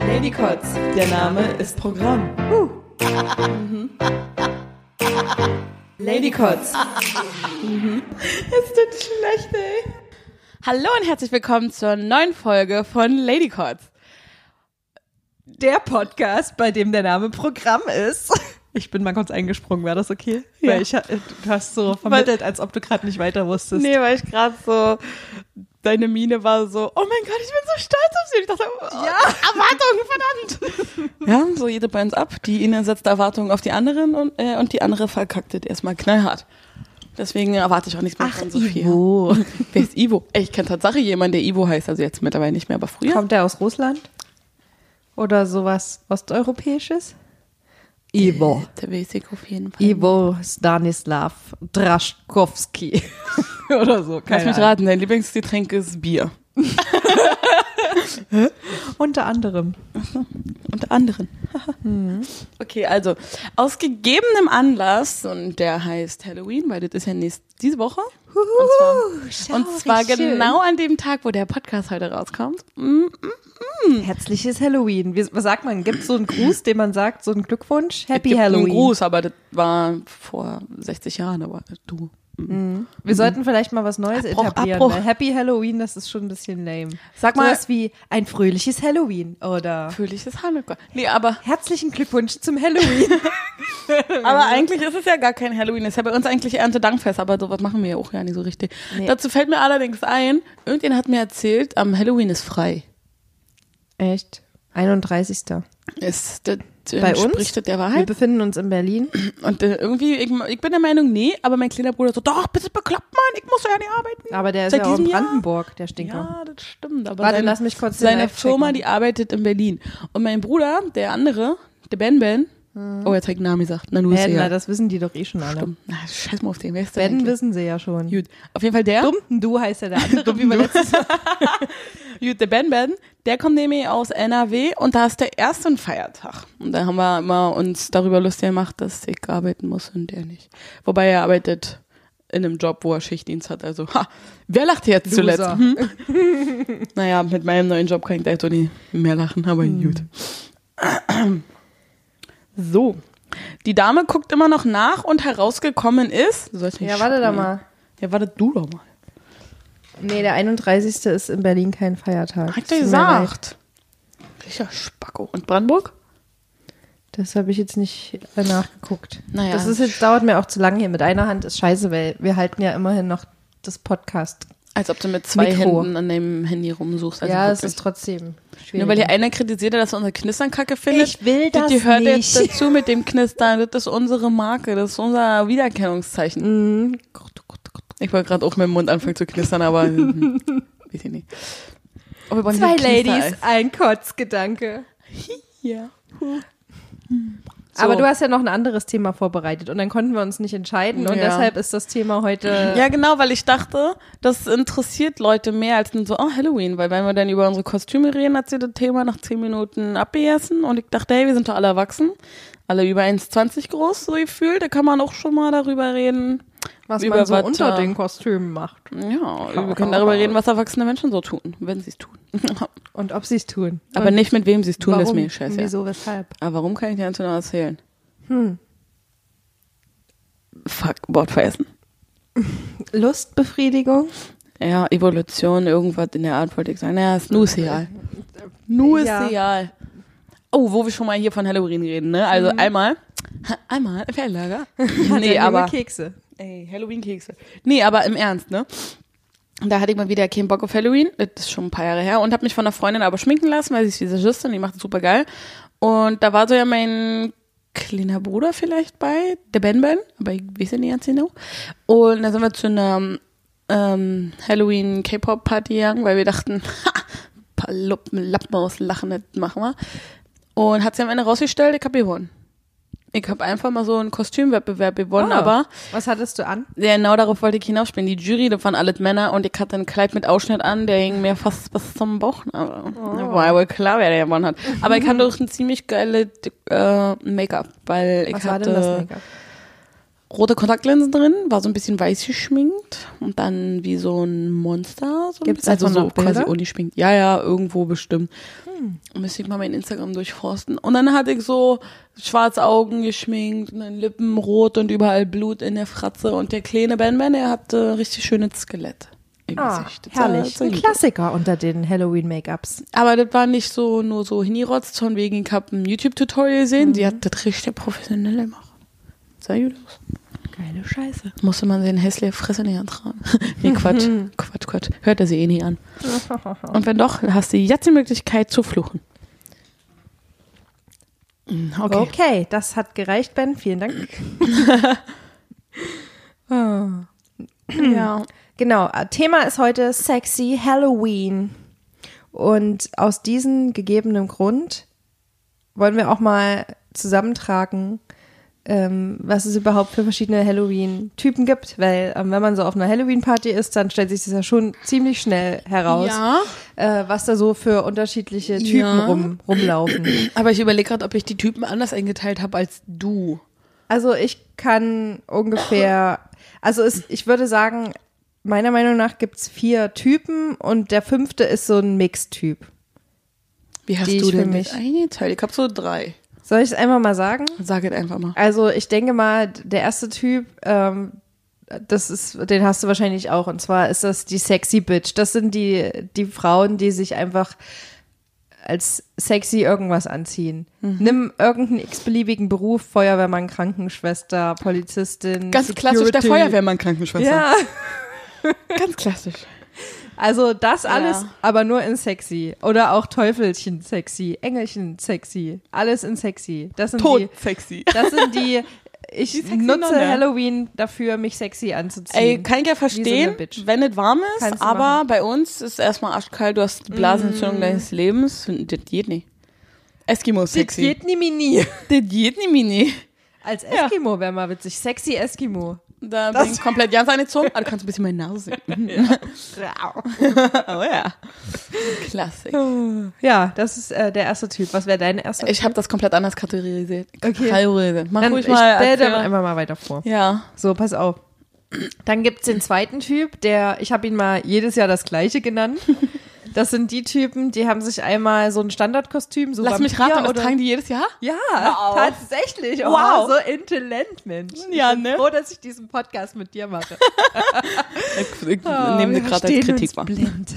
Ladycots, der Name ist Programm. Ladycots. Es tut schlecht, ey. Hallo und herzlich willkommen zur neuen Folge von Ladycots. Der Podcast, bei dem der Name Programm ist. Ich bin mal kurz eingesprungen, war das okay? Ja. Weil ich, ha- du hast so vermittelt, als ob du gerade nicht weiter wusstest. Nee, weil ich gerade so, deine Miene war so, oh mein Gott, ich bin so stolz auf sie. Ich dachte, oh, ja. Erwartungen, verdammt. Ja, so jede bei uns ab. Die eine setzt Erwartungen auf die anderen und, äh, und die andere verkacktet erstmal knallhart. Deswegen erwarte ich auch nichts mehr von Sophia. Ivo. Wer ist Ivo? Ich kenne Tatsache jemanden, der Ivo heißt, also jetzt mittlerweile nicht mehr, aber früher. Kommt der aus Russland? Oder sowas Osteuropäisches? Ivo. Der weiß ich auf jeden Fall. Ivo Stanislav Draschkowski. Oder so. Lass Keine mich Ahnung. raten, dein Lieblingsgetränk ist Bier. Unter anderem. Unter anderem. Okay, also aus gegebenem Anlass, und der heißt Halloween, weil das ist ja nächst, diese Woche. Und zwar, und zwar genau an dem Tag, wo der Podcast heute rauskommt. Mm, Herzliches Halloween. Wie, was sagt man? Gibt es so einen Gruß, den man sagt, so einen Glückwunsch? Happy es gibt Halloween. Einen Gruß, aber das war vor 60 Jahren, aber du. Wir sollten vielleicht mal was Neues Abbruch, etablieren. Abbruch. Weil Happy Halloween, das ist schon ein bisschen lame. Sag mal- Sowas wie ein fröhliches Halloween oder Fröhliches Hanukkah. Nee, aber, herzlichen Glückwunsch zum Halloween. aber eigentlich ist es ja gar kein Halloween. Es ist ja bei uns eigentlich Erntedankfest, aber sowas machen wir ja auch ja nicht so richtig. Nee. Dazu fällt mir allerdings ein, irgendjemand hat mir erzählt, am Halloween ist frei. Echt? 31. Ist das Bei uns? entspricht das der Wir Wahrheit? befinden uns in Berlin. Und äh, irgendwie, ich, ich bin der Meinung, nee, aber mein kleiner Bruder so, doch, bist du bekloppt, Mann, ich muss ja nicht arbeiten. Aber der ist Seit ja auch in diesem Jahr? Brandenburg, der Stinker. Ja, das stimmt. Aber Warte, seine, lass mich kurz Seine Firma, die arbeitet in Berlin. Und mein Bruder, der andere, der Ben Ben, oh, jetzt hab ich Namen gesagt. Na, du ist Ben, ja. na, das wissen die doch eh schon alle. Stimmt. Na, scheiß mal auf den, wer ist der Ben eigentlich? wissen sie ja schon. Gut. Auf jeden Fall der. Dumm, du heißt ja der andere, wie wir letztes Mal. Gut, der Ben Ben, der kommt nämlich aus NRW und da ist der erste Feiertag. Und da haben wir immer uns darüber lustig gemacht, dass ich arbeiten muss und der nicht. Wobei er arbeitet in einem Job, wo er Schichtdienst hat. Also, ha, wer lacht jetzt zuletzt? Hm? naja, mit meinem neuen Job kann ich da jetzt auch nicht mehr lachen, aber Hm. gut. So. Die Dame guckt immer noch nach und herausgekommen ist. Ja, warte da mal. Ja, warte du doch mal. Nee, der 31. ist in Berlin kein Feiertag. Hat er gesagt. Welcher Spacko. Und Brandenburg? Das habe ich jetzt nicht äh, nachgeguckt. Naja. Das ist jetzt, dauert mir auch zu lange hier. Mit einer Hand ist scheiße, weil wir halten ja immerhin noch das Podcast. Als ob du mit zwei Mikro. Händen an deinem Handy rumsuchst. Also ja, es ist trotzdem schwierig. Nur weil hier einer kritisiert hat, dass er unsere Knistern kacke findet. Ich will das Die hört nicht. jetzt dazu mit dem Knistern. Das ist unsere Marke. Das ist unser Wiedererkennungszeichen. Mhm. Ich wollte gerade auch mit dem Mund anfangen zu knistern, aber hm, weiß ich nicht. Oh, Zwei. Ladies, ein Kotzgedanke. Ja. So. Aber du hast ja noch ein anderes Thema vorbereitet und dann konnten wir uns nicht entscheiden und Ja. deshalb ist das Thema heute. Ja, genau, weil ich dachte, das interessiert Leute mehr als nur so, oh, Halloween, weil wenn wir dann über unsere Kostüme reden, hat sie das Thema nach zehn Minuten abgegessen und ich dachte, hey, wir sind doch alle erwachsen, alle über 1,20 groß, so gefühlt, da kann man auch schon mal darüber reden. Was über man so unter den Kostümen macht Ja, wir können darüber reden, was erwachsene Menschen so tun, wenn sie es tun. und ob sie es tun. Aber und nicht mit wem sie es tun, warum, das ist mir scheiße. Wieso, weshalb? Aber warum kann ich dir noch erzählen? Hm. Fuck, Wort vergessen. Lustbefriedigung? Ja, Evolution, irgendwas in der Art wollte ich sagen. Naja, ist nur egal. Nur Ja. egal. Oh, wo wir schon mal hier von Halloween reden, ne? Also einmal, einmal im Fernlager. nee, aber, Kekse. Ey, Halloween-Kekse. Nee, aber im Ernst, ne? Da hatte ich mal wieder keinen Bock auf Halloween. Das ist schon ein paar Jahre her. Und habe mich von einer Freundin aber schminken lassen, weil sie ist Visagistin, die macht das super geil. Und da war so ja mein kleiner Bruder vielleicht bei, der Ben Ben, aber ich weiß ja nicht ganz genau. Und da sind wir zu einer ähm, Halloween K-Pop Party gegangen, weil wir dachten, ha, ein paar Luppen, Lappen auslachen, das machen wir. Und hat sie am Ende rausgestellt, ich hab gewonnen. Ich habe einfach mal so einen Kostümwettbewerb gewonnen, Ah. aber Was hattest du an? ja, genau darauf wollte ich hinausspielen. Die Jury, das waren alles Männer und ich hatte ein Kleid mit Ausschnitt an, der hing mir fast bis zum Bauch. Aber War ja wohl klar, wer der gewonnen hat. Aber ich hatte auch ein ziemlich geile äh, Make-up, weil ich Was war hatte denn das Make-up? Rote Kontaktlinsen drin, war so ein bisschen weiß geschminkt und dann wie so ein Monster. So ein Gibt's bisschen. also so Bilder? quasi ungeschminkt. Ja, ja, irgendwo bestimmt. Hm. Müsste ich mal mein Instagram durchforsten. Und dann hatte ich so schwarze Augen geschminkt und dann Lippen rot und überall Blut in der Fratze. Und der kleine Ben Ben, der hatte richtig schönes Skelett im Ah, Gesicht. Herrlich. Ein. Klassiker unter den Halloween-Make-ups. Aber das war nicht so nur so hingerotzt, von wegen, ich habe ein YouTube-Tutorial gesehen. Sie hat das richtig professionell gemacht. Sehr gut aus. Geile Scheiße. Musste man seine hässliche Fresse nicht antragen. nee, Quatsch. Quatsch, Quatsch. Hört er sie eh nie an. Und wenn doch, hast du jetzt die Möglichkeit zu fluchen. Mm, Okay. Okay. das hat gereicht, Ben. Vielen Dank. Ah. Ja. Genau, äh, Thema ist heute Sexy Halloween. Und aus diesem gegebenen Grund wollen wir auch mal zusammentragen, ähm, was es überhaupt für verschiedene Halloween-Typen gibt. Weil ähm, wenn man so auf einer Halloween-Party ist, dann stellt sich das ja schon ziemlich schnell heraus, Ja. äh, was da so für unterschiedliche Typen Ja. rum, rumlaufen. Aber ich überlege gerade, ob ich die Typen anders eingeteilt habe als du. Also ich kann ungefähr, also es, ich würde sagen, meiner Meinung nach gibt's vier Typen und der fünfte ist so ein Mixtyp. Wie hast du denn mich- eingeteilt? Ich habe so drei. Soll ich es einmal mal sagen? Sag es einfach mal. Also ich denke mal, der erste Typ, ähm, das ist, den hast du wahrscheinlich auch. Und zwar ist das die Sexy Bitch. Das sind die, die Frauen, die sich einfach als sexy irgendwas anziehen. Mhm. Nimm irgendeinen x-beliebigen Beruf, Feuerwehrmann, Krankenschwester, Polizistin. Ganz klassisch der Security. Feuerwehrmann Krankenschwester. Ja, Ganz klassisch. Also das alles, Ja. aber nur in sexy. Oder auch Teufelchen sexy, Engelchen sexy, alles in sexy. Das sind die, sexy. das sind die, ich nutze Nonne. Halloween dafür, mich sexy anzuziehen. Ey, kann ich ja so verstehen, Bitch. wenn es warm ist, Kannst aber machen. bei uns ist erstmal arschkalt, du hast die Blasenentzündung deines Lebens. Das geht nicht. Eskimo Das sexy. geht nie, nie. Das geht nicht, Mini. Als Eskimo wäre mal witzig. Sexy Eskimo. Da Das- bin ich komplett ganz angezogen, aber du kannst ein bisschen meine Nase sehen. oh ja. Klassik. Ja, das ist äh, der erste Typ. Was wäre dein erster Ich habe das komplett anders kategorisiert. Okay. Kategorisiert. Mach Dann, ruhig ich mal. stell dir einfach mal weiter vor. Ja. So, pass auf. Dann gibt's den zweiten Typ, der, ich habe ihn mal jedes Jahr das gleiche genannt. Das sind die Typen, die haben sich einmal so ein Standardkostüm, so Lass mich raten, das oder tragen die jedes Jahr? Ja, auf. tatsächlich. Oh, Wow. so intelligent, Mensch. Ja, ich bin ne? froh, dass ich diesen Podcast mit dir mache. Ich, ich Oh, nehme gerade als Kritik uns wahr. blind.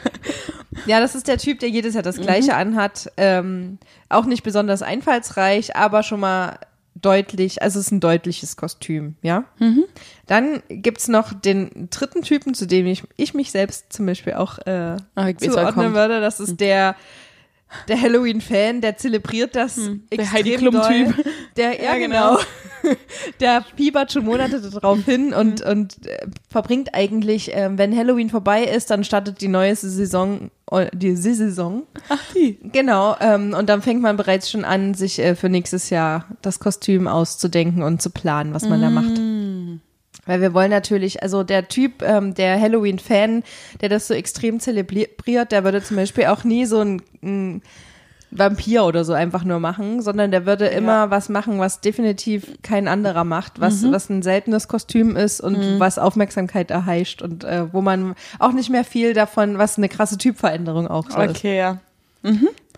ja, das ist der Typ, der jedes Jahr das Mhm. Gleiche anhat. Ähm, auch nicht besonders einfallsreich, aber schon mal deutlich, also es ist ein deutliches Kostüm, ja. Mhm. Dann gibt's noch den dritten Typen, zu dem ich, ich mich selbst zum Beispiel auch äh, Ah, zuordnen würde. Das ist der der Halloween-Fan, der zelebriert das Hm, der extrem Heidi Klum-Typ. doll. Der, ja, Ja, genau. genau. Der fiebert schon Monate darauf hin und, und äh, verbringt eigentlich, ähm, wenn Halloween vorbei ist, dann startet die neue Saison, äh, die Saison. Ach, die. Genau, ähm, und dann fängt man bereits schon an, sich äh, für nächstes Jahr das Kostüm auszudenken und zu planen, was man da macht. Weil wir wollen natürlich, also der Typ, ähm, der Halloween-Fan, der das so extrem zelebriert, der würde zum Beispiel auch nie so ein, ein Vampir oder so einfach nur machen, sondern der würde immer was machen, was definitiv kein anderer macht, was, was ein seltenes Kostüm ist und was Aufmerksamkeit erheischt und äh, wo man auch nicht mehr viel davon, was eine krasse Typveränderung auch so ist. Okay, ja.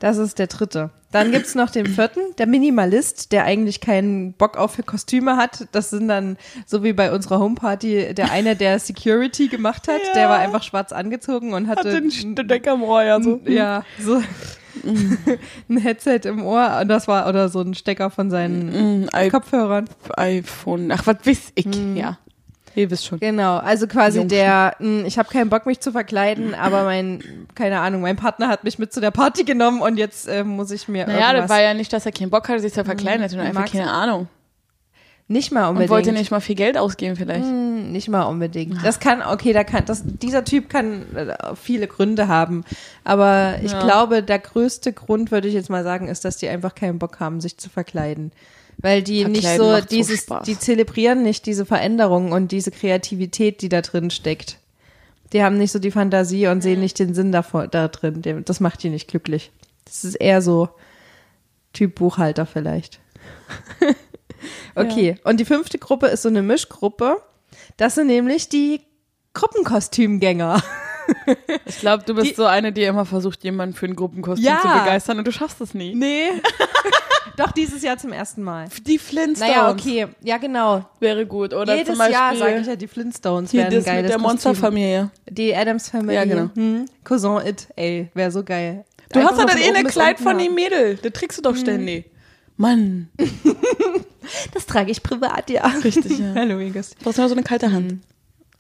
Das ist der dritte. Dann gibt's noch den vierten, der Minimalist, der eigentlich keinen Bock auf Kostüme hat. Das sind dann, so wie bei unserer Homeparty, der eine, der Security gemacht hat, Ja. der war einfach schwarz angezogen und hatte, Stecker im Ohr, ja, so. ja, so ein Headset im Ohr und das war, oder so ein Stecker von seinen Mm, I Kopfhörern. iPhone. Ach, was weiß ich. Ja. Ihr wisst schon. Genau, also quasi Jungschen. der, mh, ich habe keinen Bock, mich zu verkleiden, aber mein, keine Ahnung, mein Partner hat mich mit zu der Party genommen und jetzt äh, muss ich mir Naja, irgendwas, das war ja nicht, dass er keinen Bock hatte, sich zu verkleiden, er hatte nur einfach keine Ahnung. nicht mal Und unbedingt. wollte nicht mal viel Geld ausgeben vielleicht. Hm, Nicht mal unbedingt. Das kann, okay, da kann, das, dieser Typ kann äh, viele Gründe haben. Aber ich Ja. glaube, der größte Grund, würde ich jetzt mal sagen, ist, dass die einfach keinen Bock haben, sich zu verkleiden. Weil die nicht Verkleiden so macht so dieses, Spaß. die zelebrieren nicht diese Veränderung und diese Kreativität, die da drin steckt. Die haben nicht so die Fantasie und sehen nicht den Sinn davor, da drin. Das macht die nicht glücklich. Das ist eher so Typ Buchhalter vielleicht. Okay, und die fünfte Gruppe ist so eine Mischgruppe. Das sind nämlich die Gruppenkostümgänger. Ich glaube, du bist Die- so eine, die immer versucht, jemanden für ein Gruppenkostüm Ja. zu begeistern und du schaffst es nie. Nee. Doch dieses Jahr zum ersten Mal. Die Flintstones Naja, okay. Ja, genau. wäre gut. Oder Jedes zum Beispiel Jahr sage ich ja, die Flintstones hier ein das geiles mit der. Monsterfamilie. Die Adams Family. Ja, genau. Hm. Cousin It, ey, wäre so geil. Du Einfach hast ja dann eh ein Kleid von dem Mädel. Das trägst du doch ständig. Mann. Das trage ich privat, ja. Richtig, ja. Halloween-Kostüm. Du hast immer so eine kalte Hand.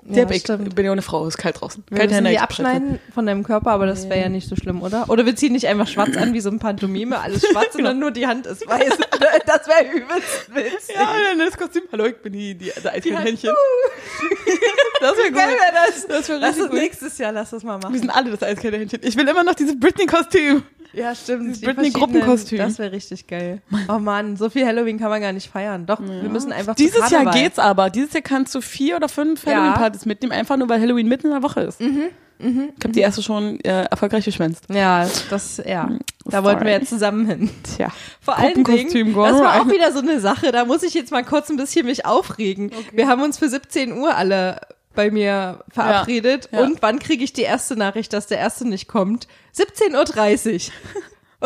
Ja, ich. stimmt. Bin ja eine Frau, ist kalt draußen. Wir Kalte müssen die abschneiden von deinem Körper, aber das wäre ja nicht so schlimm, oder? Oder wir ziehen nicht einfach schwarz an wie so ein Pantomime, alles schwarz und dann nur die Hand ist weiß. Das wäre übelst witzig. Ja, dann das Kostüm. Hallo, ich bin die, die, der Eiskernhändchen. Hand. Das wäre Geil gut. das. Das wäre Lass richtig uns gut. nächstes Jahr, lass das mal Wir machen. sind alle das Eiskernhändchen. Ich will immer noch dieses Britney-Kostüm. Ja, stimmt. Die Britney-Gruppenkostüm. Das wäre richtig geil. Oh Mann, so viel Halloween kann man gar nicht feiern. Doch, wir müssen einfach Dieses Jahr geht's aber. Dieses Jahr kannst du vier oder fünf Ja. Halloween-Partys mitnehmen, einfach nur weil Halloween mitten in der Woche ist. Ich habe die erste schon äh, erfolgreich geschwänzt. Ja, das, ja. Da Sorry. wollten wir jetzt zusammen hin. Tja. Vor allen Dingen, Gruppenkostüm, das war auch wieder so eine Sache, da muss ich jetzt mal kurz ein bisschen mich aufregen. Wir haben uns für 17 Uhr alle bei mir verabredet Ja, ja. und wann kriege ich die erste Nachricht, dass der erste nicht kommt? 17.30 Uhr.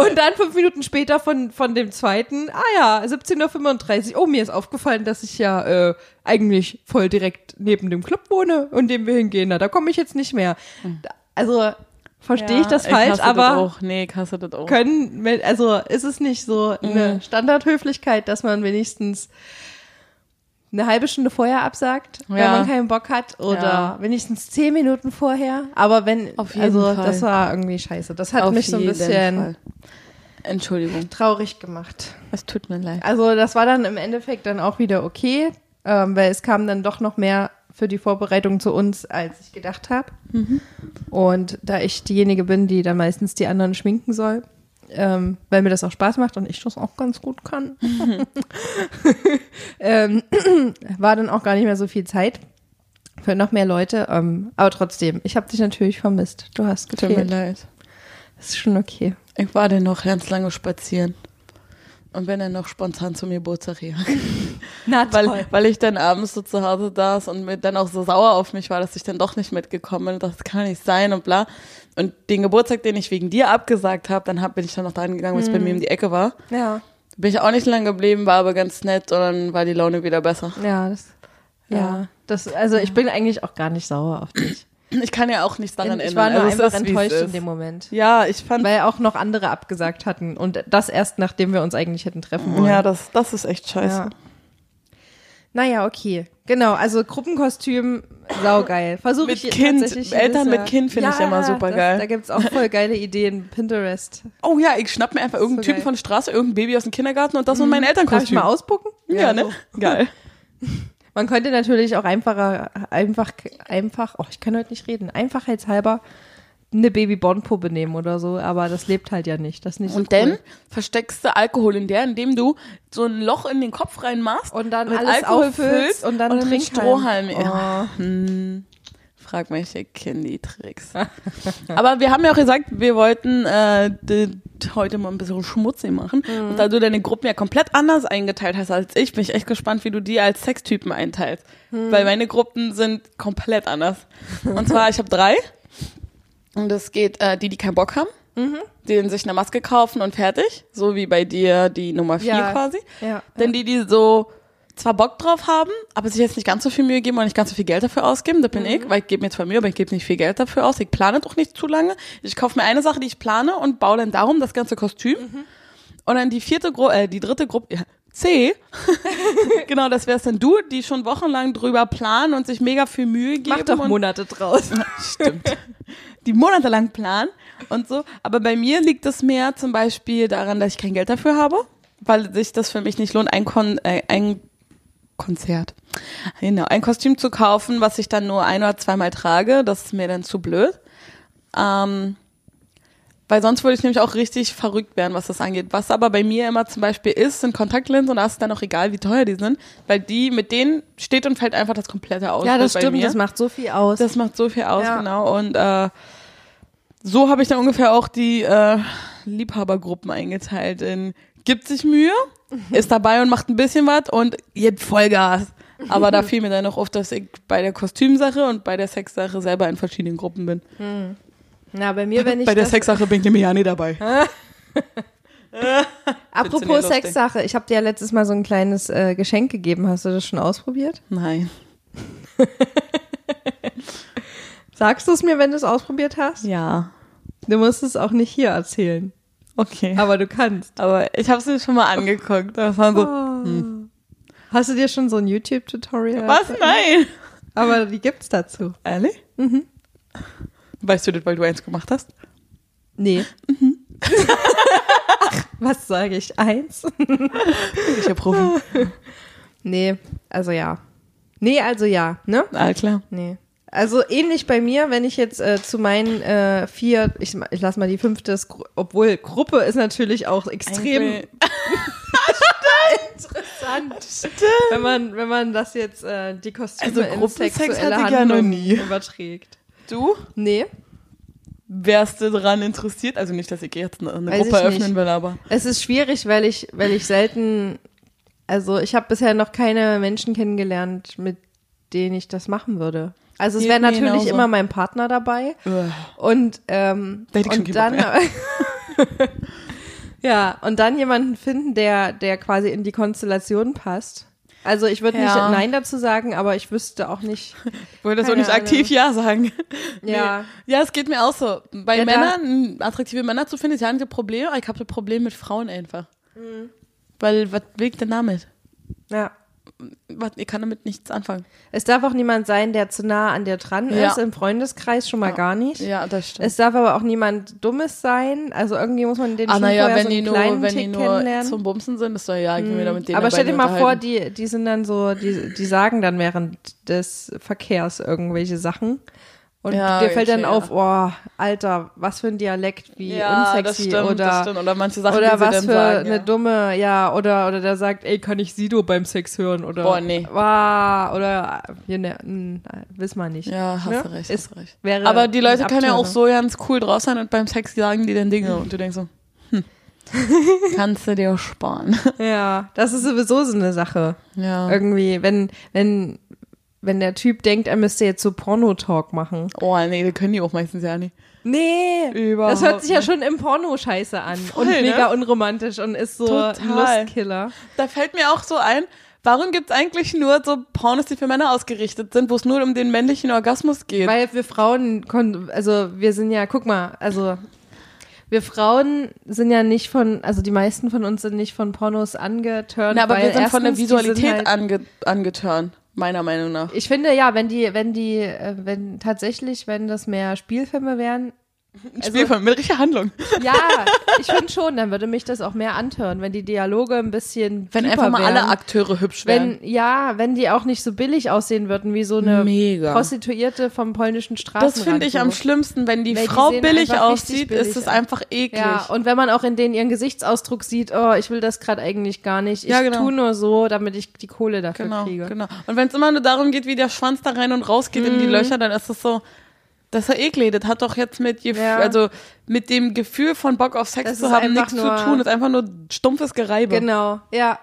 Und dann fünf Minuten später von, von dem zweiten, ah ja, 17.35 Uhr. Oh, mir ist aufgefallen, dass ich ja äh, eigentlich voll direkt neben dem Club wohne, in dem wir hingehen. Na, da komme ich jetzt nicht mehr. Da- Also verstehe ich das falsch, hasse aber Das auch. Nee, ich hasse das auch. können, also ist es nicht so eine Mhm. Standardhöflichkeit, dass man wenigstens eine halbe Stunde vorher absagt, wenn Ja. man keinen Bock hat oder Ja. wenigstens zehn Minuten vorher. Aber wenn, Auf jeden also Fall. das war irgendwie scheiße. Das hat Auf mich so ein bisschen Fall. Entschuldigung. traurig gemacht. Es tut mir leid. Also das war dann im Endeffekt dann auch wieder okay, ähm, weil es kam dann doch noch mehr für die Vorbereitung zu uns, als ich gedacht habe. Mhm. Und da ich diejenige bin, die dann meistens die anderen schminken soll, ähm, weil mir das auch Spaß macht und ich das auch ganz gut kann, ähm, war dann auch gar nicht mehr so viel Zeit für noch mehr Leute. Ähm, aber trotzdem, ich habe dich natürlich vermisst. Du hast Tut mir gefehlt. leid. Das ist schon okay. Ich war dann noch ganz lange spazieren. Und bin dann noch spontan zu mir Geburtstag Weil, weil ich dann abends so zu Hause saß und mir dann auch so sauer auf mich war, dass ich dann doch nicht mitgekommen bin. Das kann nicht sein und bla. Und den Geburtstag, den ich wegen dir abgesagt habe, dann hab, bin ich dann noch dahin gegangen, was bei mir um die Ecke war. Ja, Bin ich auch nicht lang geblieben, war aber ganz nett und dann war die Laune wieder besser. ja, das, ja. Ja. das, also ich bin eigentlich auch gar nicht sauer auf dich. Ich kann ja auch nichts daran ich ändern. war nur Also es einfach es enttäuscht in dem Moment. Ja, ich fand, Weil auch noch andere abgesagt hatten und das erst nachdem wir uns eigentlich hätten treffen wollen. ja, das, das ist echt scheiße. Ja. Naja, okay. Genau, also Gruppenkostüm, saugeil. Versuche Mit ich Kind, tatsächlich Eltern mit. Kind finde ich immer super das, geil. Da gibt's auch voll geile Ideen. Pinterest. Oh ja, ich schnapp mir einfach irgendeinen So Typen geil. von der Straße, irgendein Baby aus dem Kindergarten und das und mein Darf ich Elternkostüm. mal auspucken? Ja, ne? so. Geil. Man könnte natürlich auch einfacher, einfach, einfach, oh, ich kann heute nicht reden, einfachheitshalber eine Baby-Born-Puppe nehmen oder so, aber das lebt halt ja nicht. Das nicht so Und dann cool. versteckst du Alkohol in der, indem du so ein Loch in den Kopf reinmachst Und dann mit alles Alkohol auffüllst füllst und dann mit Trinkhalm. Strohhalm. Oh. Ja. Hm. Frag mich, ich kenne die Tricks. Aber wir haben ja auch gesagt, wir wollten äh, heute mal ein bisschen schmutzig machen. Mhm. Und da du deine Gruppen ja komplett anders eingeteilt hast als ich, bin ich echt gespannt, wie du die als Sextypen einteilst. Mhm. Weil meine Gruppen sind komplett anders. Und zwar, ich habe drei. Und es geht äh, die, die keinen Bock haben, Mhm. die sich eine Maske kaufen und fertig. So wie bei dir die Nummer vier Ja. quasi. Ja. Dann die, die so zwar Bock drauf haben, aber sich jetzt nicht ganz so viel Mühe geben und nicht ganz so viel Geld dafür ausgeben. Das bin Mhm. ich, weil ich gebe mir zwar Mühe, aber ich gebe nicht viel Geld dafür aus. Ich plane doch nicht zu lange. Ich kaufe mir eine Sache, die ich plane und baue dann darum das ganze Kostüm. Mhm. Und dann die vierte Gruppe, äh, die dritte Gruppe, ja, C. genau, das wär's dann du, die schon wochenlang drüber planen und sich mega viel Mühe geben. Mach doch und Monate draus. Stimmt. Die monatelang planen und so. Aber bei mir liegt es mehr zum Beispiel daran, dass ich kein Geld dafür habe, weil sich das für mich nicht lohnt, ein, Kon äh, ein Konzert. Genau, ein Kostüm zu kaufen, was ich dann nur ein oder zweimal trage. Das ist mir dann zu blöd. Ähm, weil sonst würde ich nämlich auch richtig verrückt werden, was das angeht. Was aber bei mir immer zum Beispiel ist, sind Kontaktlinsen und da ist es dann auch egal, wie teuer die sind, weil die, mit denen steht und fällt einfach das komplette aus. ja, das stimmt, das macht so viel aus. Das macht so viel aus, Ja. genau. Und äh, so habe ich dann ungefähr auch die äh, Liebhabergruppen eingeteilt in gibt sich Mühe ist dabei und macht ein bisschen was und gibt Vollgas. Aber da fiel mir dann noch auf, dass ich bei der Kostümsache und bei der Sexsache selber in verschiedenen Gruppen bin. Na, bei mir, wenn ich bei der Sexsache bin ich nämlich ja nicht dabei. apropos? Sexsache, ich habe dir ja letztes Mal so ein kleines äh, Geschenk gegeben. Hast du das schon ausprobiert? Nein. Sagst du es mir, wenn du es ausprobiert hast? Ja. Du musst es auch nicht hier erzählen. Okay. Aber, Aber du kannst. ich habe es mir schon mal angeguckt. Das war so, Oh. Hast du dir schon so ein YouTube-Tutorial? was? Nein. Aber die gibt's dazu. Ehrlich? Mhm. Weißt du das, weil du eins gemacht hast? Nee. Ach, was sage ich? Eins? Ich hab Profi. Nee, also ja. Nee, also ja, ne? Ah, klar. Nee. Also ähnlich bei mir, wenn ich jetzt äh, zu meinen äh, vier, ich, ich lass mal die fünfte, obwohl Gruppe ist natürlich auch extrem interessant, wenn man wenn man das jetzt äh, die Kostüme Also in sexuelle ich ja noch Handlungen nie. überträgt. Du? Nee, Wärst du daran interessiert? Also nicht, dass ich jetzt eine, eine Gruppe ich öffnen nicht. will, aber. es ist schwierig, weil ich weil ich selten, also ich habe bisher noch keine Menschen kennengelernt, mit denen ich das machen würde. Also es wäre natürlich genauso. immer mein Partner dabei. Uah. Und, ähm, Da hätte ich schon und dann, ja, und dann jemanden finden, der, der quasi in die Konstellation passt. Also ich würde Ja. nicht Nein dazu sagen, aber ich wüsste auch nicht. Ich wollte so nicht aktiv Ja sagen. Ja. Nee. Ja, es geht mir auch so. Bei Ja, Männern, attraktive Männer zu finden, ist ja ein Problem, aber ich habe ein Problem mit Frauen einfach. Mhm. Weil, was will ich denn damit? Ja. Ich kann damit nichts anfangen. Es darf auch niemand sein, der zu nah an dir dran Ja. ist, im Freundeskreis schon mal gar nicht. Ja, das stimmt. Es darf aber auch niemand Dummes sein. Also irgendwie muss man den ah, schon naja, vorher wenn so die einen nur, kleinen wenn die Tick nur kennenlernen. zum Bumsen sind, ist doch ja, ich will mir damit denen Aber stell dir mal vor, die, die sind dann so, die, die sagen dann während des Verkehrs irgendwelche Sachen. Und Ja, dir fällt dann okay, auf, oh, Alter, was für ein Dialekt, wie ja, unsexy stimmt, oder. Oder manche Sachen, oder was dann für sagen. eine ja. dumme, ja, oder oder der sagt, ey, kann ich Sido beim Sex hören oder Boah, nee. Wow, oder ja, ne, n- wissen wir nicht. Ja, hast Ne? du recht, Ist, hast recht. Wäre Aber die Leute können ja auch so ganz cool draus sein und beim Sex sagen die dann Dinge und du denkst so, hm, kannst du dir sparen. Ja, das ist sowieso so eine Sache. Ja. Irgendwie, wenn wenn wenn der Typ denkt, er müsste jetzt so Porno-Talk machen. Oh, nee, das können die auch meistens ja nicht. Nee, Überhaupt das hört sich ja schon im Porno scheiße an Voll, und ne? mega unromantisch und ist so Total. Lustkiller. Da fällt mir auch so ein, warum gibt's eigentlich nur so Pornos, die für Männer ausgerichtet sind, wo es nur um den männlichen Orgasmus geht? Weil wir Frauen, also wir sind ja, guck mal, also wir Frauen sind ja nicht von, also die meisten von uns sind nicht von Pornos angeturnt. Na, aber wir sind von der Visualität halt, ange angeturnt, meiner Meinung nach. Ich finde ja, wenn die, wenn die, äh, wenn tatsächlich, wenn das mehr Spielfilme wären, Ein Spielfilm mit richtiger Handlung. ja, ich finde schon, dann würde mich das auch mehr antören, wenn die Dialoge ein bisschen Wenn einfach mal alle wären. Akteure hübsch wären. wenn, ja, wenn die auch nicht so billig aussehen würden, wie so eine Mega. Prostituierte vom polnischen Straßenrand. Das finde ich am schlimmsten, wenn die die Frau sehen billig aussieht, billig ist es einfach eklig. Ja, und wenn man auch in denen ihren Gesichtsausdruck sieht, oh, ich will das gerade eigentlich gar nicht. Ich Ja, genau. tue nur so, damit ich die Kohle dafür Genau, kriege. genau. Und wenn es immer nur darum geht, wie der Schwanz da rein und raus geht in Mhm. die Löcher, dann ist es so, das ist ja eklig. Das hat doch jetzt mit, Gef Ja. also mit dem Gefühl von Bock auf Sex Das zu haben nichts zu tun. Das ist einfach nur stumpfes Gereibe. Genau, ja.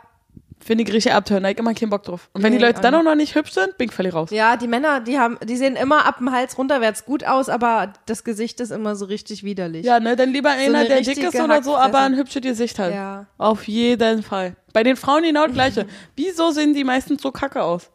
Finde ich richtig abtören. Da ich immer keinen Bock drauf. Und wenn Nee, die Leute dann auch noch nicht hübsch sind, bin ich völlig raus. Ja, die Männer, die haben, die sehen immer ab dem Hals runterwärts gut aus, aber das Gesicht ist immer so richtig widerlich. Ja, ne, dann lieber einer, eine der dick ist oder so, aber ein hübsches Gesicht hat. Ja. Auf jeden Fall. Bei den Frauen genau das gleiche. Wieso sehen die meistens so kacke aus?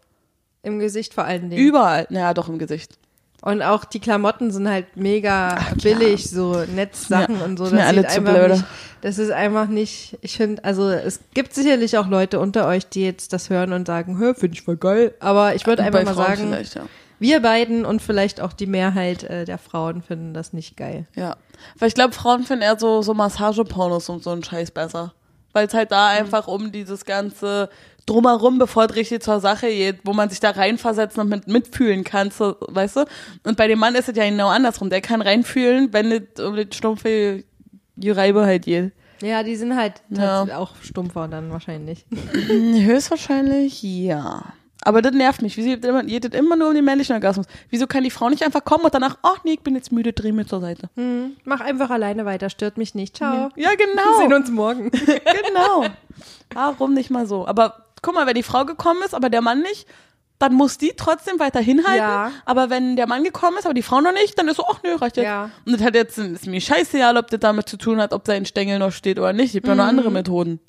Im Gesicht vor allen Dingen. Überall. Naja, doch im Gesicht. Und auch die Klamotten sind halt mega billig, so Netzsachen Ja, und so. Das alle sieht einfach blöde. nicht, das ist einfach nicht, ich finde, also es gibt sicherlich auch Leute unter euch, die jetzt das hören und sagen, hör, finde ich voll geil. Aber ich würde einfach mal Frauen sagen, ja. wir beiden und vielleicht auch die Mehrheit äh, der Frauen finden das nicht geil. Ja. Weil ich glaube, Frauen finden eher so, so Massagepornos und so einen Scheiß besser. Weil es halt da einfach um dieses ganze Drumherum, bevor es richtig zur Sache geht, wo man sich da reinversetzen und mit, mitfühlen kann, so, weißt du? Und bei dem Mann ist es ja genau andersrum. Der kann reinfühlen, wenn es um das stumpfe Gereibe halt geht. Ja, die sind halt Ja. auch stumpfer dann wahrscheinlich. Höchstwahrscheinlich ja. Aber das nervt mich. Wieso geht das immer nur um den männlichen Orgasmus? Wieso kann die Frau nicht einfach kommen und danach, ach nee, ich bin jetzt müde, dreh mir zur Seite. Hm, mach einfach alleine weiter, stört mich nicht. Ciao. Ja, Wir genau. sehen uns morgen. genau. Warum nicht mal so? Aber guck mal, wenn die Frau gekommen ist, aber der Mann nicht, dann muss die trotzdem weiter hinhalten. Ja. Aber wenn der Mann gekommen ist, aber die Frau noch nicht, dann ist so, ach nö, reicht jetzt. Ja. Und das hat jetzt, ist mir scheißegal, ob das damit zu tun hat, ob sein Stängel noch steht oder nicht. Es gibt ja noch Mhm. andere Methoden.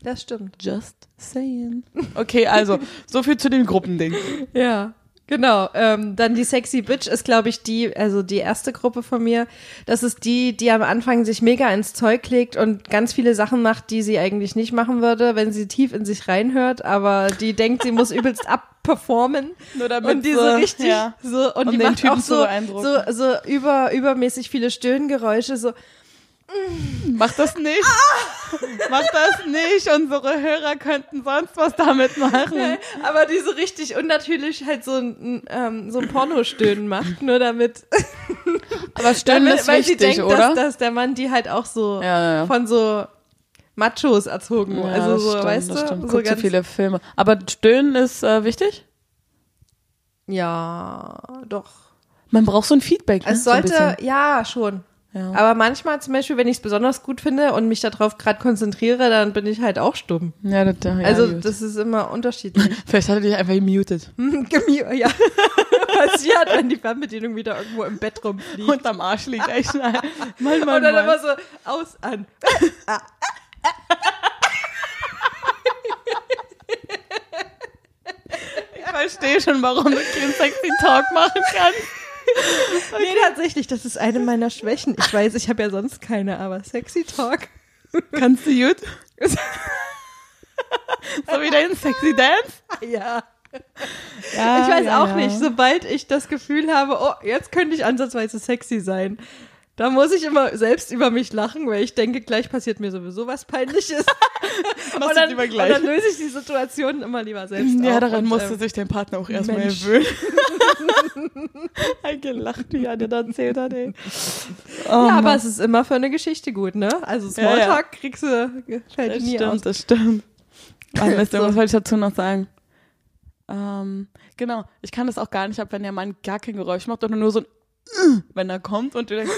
Das stimmt. Just saying. Okay, also, so viel zu dem Gruppending. Ja. Genau, ähm, dann die Sexy Bitch ist, glaube ich, die, also die erste Gruppe von mir. Das ist die, die am Anfang sich mega ins Zeug legt und ganz viele Sachen macht, die sie eigentlich nicht machen würde, wenn sie tief in sich reinhört, aber die denkt, sie muss übelst abperformen. Nur damit und die so so- richtig ja. so und Um die macht auch so so so über übermäßig viele Stöhngeräusche so Mach das nicht. Mach das nicht. Unsere Hörer könnten sonst was damit machen. aber die so richtig unnatürlich halt so ein ähm, so ein Pornostöhnen macht nur damit Aber Stöhnen damit, ist weil sie wichtig, denkt oder? dass, dass der Mann die halt auch so Ja, ja, von so Machos erzogen Ja, also so stimmt, weißt du stimmt. so so ganz viele Filme. Aber Stöhnen ist äh, wichtig? ja doch Man braucht so ein Feedback. Ne? es so ein sollte bisschen. ja schon Ja. aber manchmal zum Beispiel wenn ich es besonders gut finde und mich darauf gerade konzentriere dann bin ich halt auch stumm Ja, das, ja, also gut. das ist immer unterschiedlich Vielleicht hat er dich einfach gemutet. Ja passiert wenn die Fernbedienung wieder irgendwo im Bett rumfliegt Unterm Arsch liegt echt. Mal, mal, und dann mal. immer so aus an Ich verstehe schon, warum du keinen sexy Talk machen kannst. Nee, tatsächlich, das ist eine meiner Schwächen. Ich weiß, ich habe ja sonst keine, aber Sexy Talk. Kannst du gut? so wie dein sexy Dance? Ja. Ja, Ich weiß ja, auch ja. nicht, sobald ich das Gefühl habe, oh, jetzt könnte ich ansatzweise sexy sein. Da muss ich immer selbst über mich lachen, weil ich denke, gleich passiert mir sowieso was Peinliches. Und, dann, lieber und gleich. dann löse ich die Situation immer lieber selbst Ja, daran und, musste ähm, sich dein Partner auch erstmal gewöhnen. Ein gelacht, wie er dir dann erzählt hat, ey. Oh, Ja, aber es ist immer für eine Geschichte gut, ne? Also Ja, ja. Smalltalk kriegst du, fällt das nie stimmt, aus. das stimmt. Ah, Mist, So. was wollte ich dazu noch sagen? Ähm, genau, ich kann das auch gar nicht ab, wenn der Mann gar kein Geräusch macht, sondern nur so ein wenn er kommt und du denkst,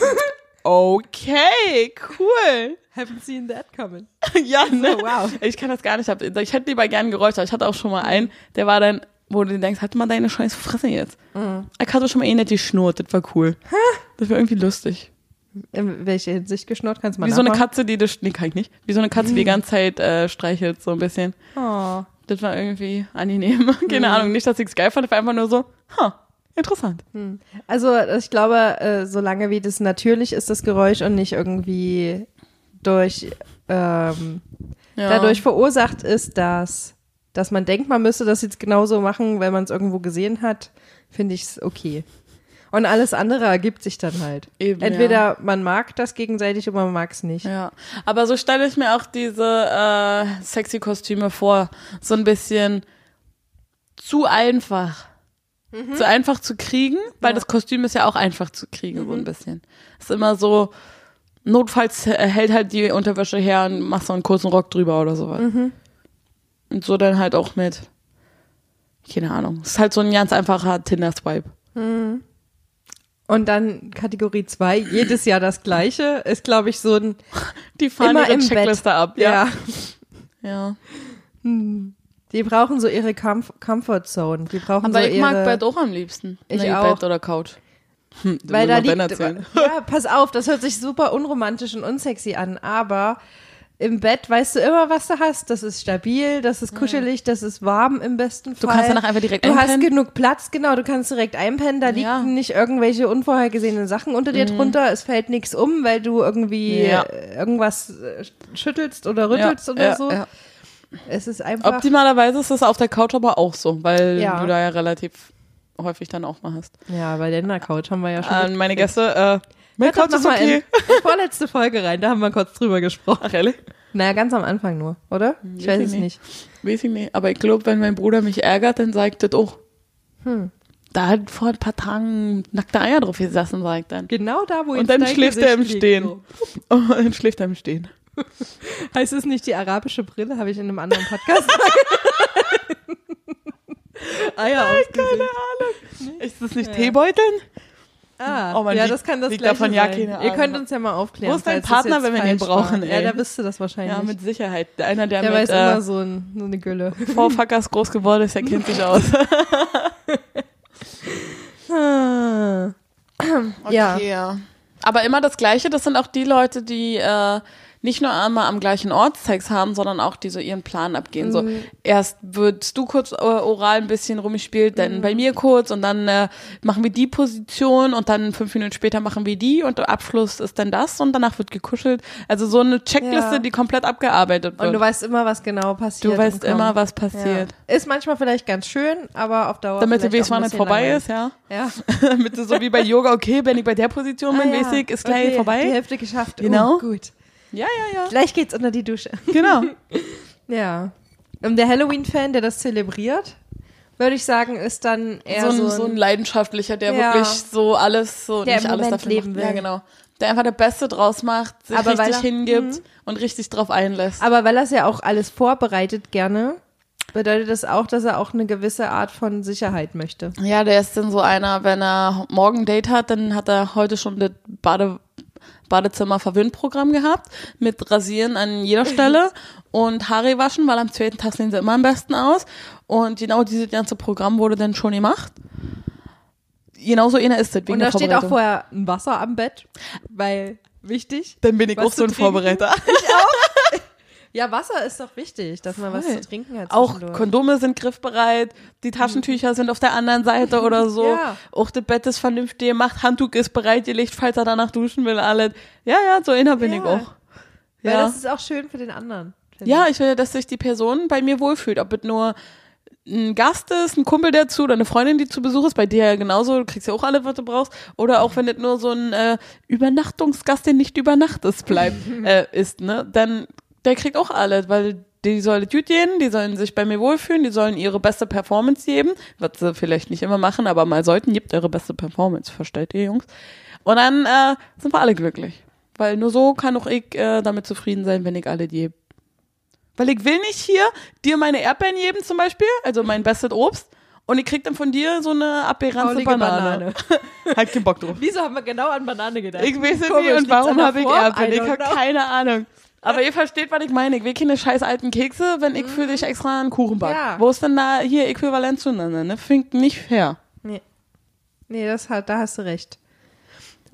okay, cool. Haven't seen that coming. ja, ne? So, wow. Ich kann das gar nicht ab. Ich hätte lieber gern Geräusch, aber ich hatte auch schon mal einen, der war dann, wo du denkst, halt mal deine scheiß Fresse jetzt. Ich hatte schon mal eh nicht die Schnur, das war cool. Das war irgendwie lustig. In welche Hinsicht geschnurrt kannst du mal Wie so eine? Katze, die das, nee, kann ich nicht. Wie so eine Katze, die die ganze Zeit äh, streichelt, so ein bisschen. Oh. Das war irgendwie angenehm. Keine Mhm. Ahnung, nicht, dass ich es geil fand, es war einfach nur so, ha, interessant. Also ich glaube, äh, solange wie das natürlich ist, das Geräusch und nicht irgendwie durch ähm, Ja. dadurch verursacht ist, dass dass man denkt, man müsste das jetzt genauso machen, weil man es irgendwo gesehen hat, finde ich es okay. Und alles andere ergibt sich dann halt. Eben, Entweder man mag das gegenseitig oder man mag es nicht. Ja, aber so stelle ich mir auch diese äh, sexy Kostüme vor. So ein bisschen zu einfach. Zu einfach zu kriegen, weil Ja. das Kostüm ist ja auch einfach zu kriegen, so ein bisschen. Ist immer so, notfalls hält halt die Unterwäsche her und machst so einen kurzen Rock drüber oder sowas. Und so dann halt auch mit, keine Ahnung. Ist halt so ein ganz einfacher Tinder-Swipe. Und dann Kategorie 2, jedes Jahr das gleiche, ist glaube ich so ein Die fahren immer ihre im Checkliste Bett. ab, ja. ja. Die brauchen so ihre Comf Comfort Zone. Die brauchen Aber so ich ihre mag Bett auch am liebsten. Ich nee, auch. Bett oder Couch. Hm, Weil da liegt, erzählen. ja, pass auf, das hört sich super unromantisch und unsexy an, aber im Bett weißt du immer, was du hast. Das ist stabil, das ist kuschelig, das ist warm im besten Fall. Du kannst danach einfach direkt Du hast einpennen. genug Platz, genau, du kannst direkt einpennen, da Ja. liegen nicht irgendwelche unvorhergesehenen Sachen unter dir drunter, es fällt nichts um, weil du irgendwie Ja. äh, irgendwas äh, schüttelst oder rüttelst Ja, oder ja, so. Es ist einfach, Optimalerweise ist das auf der Couch aber auch so, weil Ja. du da ja relativ häufig dann auch mal hast. ja, bei der Couch haben wir ja schon Äh, meine Gäste, äh, mein Hört doch Couch ist mal in okay. die vorletzte Folge rein, da haben wir kurz drüber gesprochen. Ach, ehrlich? Naja, ganz am Anfang nur, oder? Ich weiß weiß ich es nicht. Weiß ich nicht. Aber ich glaube, wenn mein Bruder mich ärgert, dann sagt das auch. Hm. Da hat vor ein paar Tagen nackte Eier drauf gesessen, sagt dann. Genau da, wo Und jetzt dann schläft er im Stehen. Oh, dann schläft er im Stehen. Heißt es nicht die arabische Brille? Habe ich in einem anderen Podcast. Eier aufs Keine Gesicht. Ahnung. Ist das nicht Ja. Teebeuteln? Ah, Oh, man ja, das kann das liegt davon ja keine Ihr Ahnung. könnt uns ja mal aufklären. Wo ist dein Partner, wenn wir ihn brauchen, war. ey? Ja, der wüsste das wahrscheinlich. Ja, mit Sicherheit. Einer, der, der mit weiß äh, immer so, ein, so eine Gülle. Vorfuckers groß geworden ist, der kennt sich aus. Ah. Ja. Okay, ja. Aber immer das Gleiche, das sind auch die Leute, die äh, nicht nur einmal am gleichen Ort Sex haben, sondern auch die so ihren Plan abgehen. So, erst würdest du kurz äh, oral ein bisschen rumgespielt, dann bei mir kurz und dann äh, machen wir die Position und dann fünf Minuten später machen wir die und der Abschluss ist dann das und danach wird gekuschelt. Also so eine Checkliste, Ja. die komplett abgearbeitet wird. Und du weißt immer, was genau passiert. Du weißt immer, was passiert. Ja. Ist manchmal vielleicht ganz schön, aber auf Dauer. Damit du vielleicht weißt, wann es vorbei langweilig. ist, ja. Ja. Damit du so wie bei Yoga, okay, wenn ich bei der Position bin, Ah, ja. weiß ich, ist gleich okay, vorbei. Die Hälfte geschafft. Genau. Oh, gut. Ja, ja, ja. Gleich geht's unter die Dusche. Genau. Ja. Und der Halloween-Fan, der das zelebriert, würde ich sagen, ist dann eher so, so ein, ein, so ein leidenschaftlicher, der Ja. wirklich so alles, so Der nicht alles Moment dafür leben macht. will. Ja, genau. Der einfach der Beste draus macht, sich Aber richtig er- hingibt Mhm. und richtig drauf einlässt. Aber weil er es ja auch alles vorbereitet gerne, bedeutet das auch, dass er auch eine gewisse Art von Sicherheit möchte. Ja, der ist dann so einer, wenn er morgen ein Date hat, dann hat er heute schon das Bade, Badezimmer-Verwöhnprogramm gehabt, mit Rasieren an jeder Stelle und Haare waschen, weil am zweiten Tag sehen sie immer am besten aus. Und genau dieses ganze Programm wurde dann schon gemacht. Genauso einer ist das, wegen Und da steht auch vorher ein Wasser am Bett, weil wichtig. Dann bin ich auch so ein trinken. Vorbereiter. Ja, Wasser ist doch wichtig, dass man was Voll. zu trinken hat. Auch. Kondome sind griffbereit, die Taschentücher sind auf der anderen Seite oder so. Ja. Auch das Bett ist vernünftig gemacht, Handtuch ist bereit, ihr Licht, falls er danach duschen will, alles. Ja, ja, so einer bin Ja. ich auch. Weil Ja. das ist auch schön für den anderen. ja, ich. will, dass sich die Person bei mir wohlfühlt. Ob es nur ein Gast ist, ein Kumpel dazu oder eine Freundin, die zu Besuch ist, bei dir ja genauso, du kriegst ja auch alles, was du brauchst. Oder auch wenn es nur so ein äh, Übernachtungsgast, der nicht über Nacht ist, bleibt, äh, ist, ne? Dann, der kriegt auch alles, weil die sollen gut gehen, die sollen sich bei mir wohlfühlen, die sollen ihre beste Performance geben, was sie vielleicht nicht immer machen, aber mal sollten, gibt ihre beste Performance, versteht ihr, Jungs? Und dann äh, sind wir alle glücklich. Weil nur so kann auch ich äh, damit zufrieden sein, wenn ich alle gebe. Weil ich will nicht hier dir meine Erdbeeren geben zum Beispiel, also mein bestes Obst, und ich krieg dann von dir so eine abgeranzte Faulige Banane. Hat keinen Bock drauf. Wieso haben wir genau an Banane gedacht? Ich weiß es nicht und warum habe ich? Erdbeeren? Ich habe keine Ahnung. Aber ihr versteht, was ich meine. Ich will keine scheiß alten Kekse, wenn ich für dich extra einen Kuchen back. Ja. Wo ist denn da hier äquivalent zueinander? Ne? Find nicht fair. Nee, nee das hat, da hast du recht.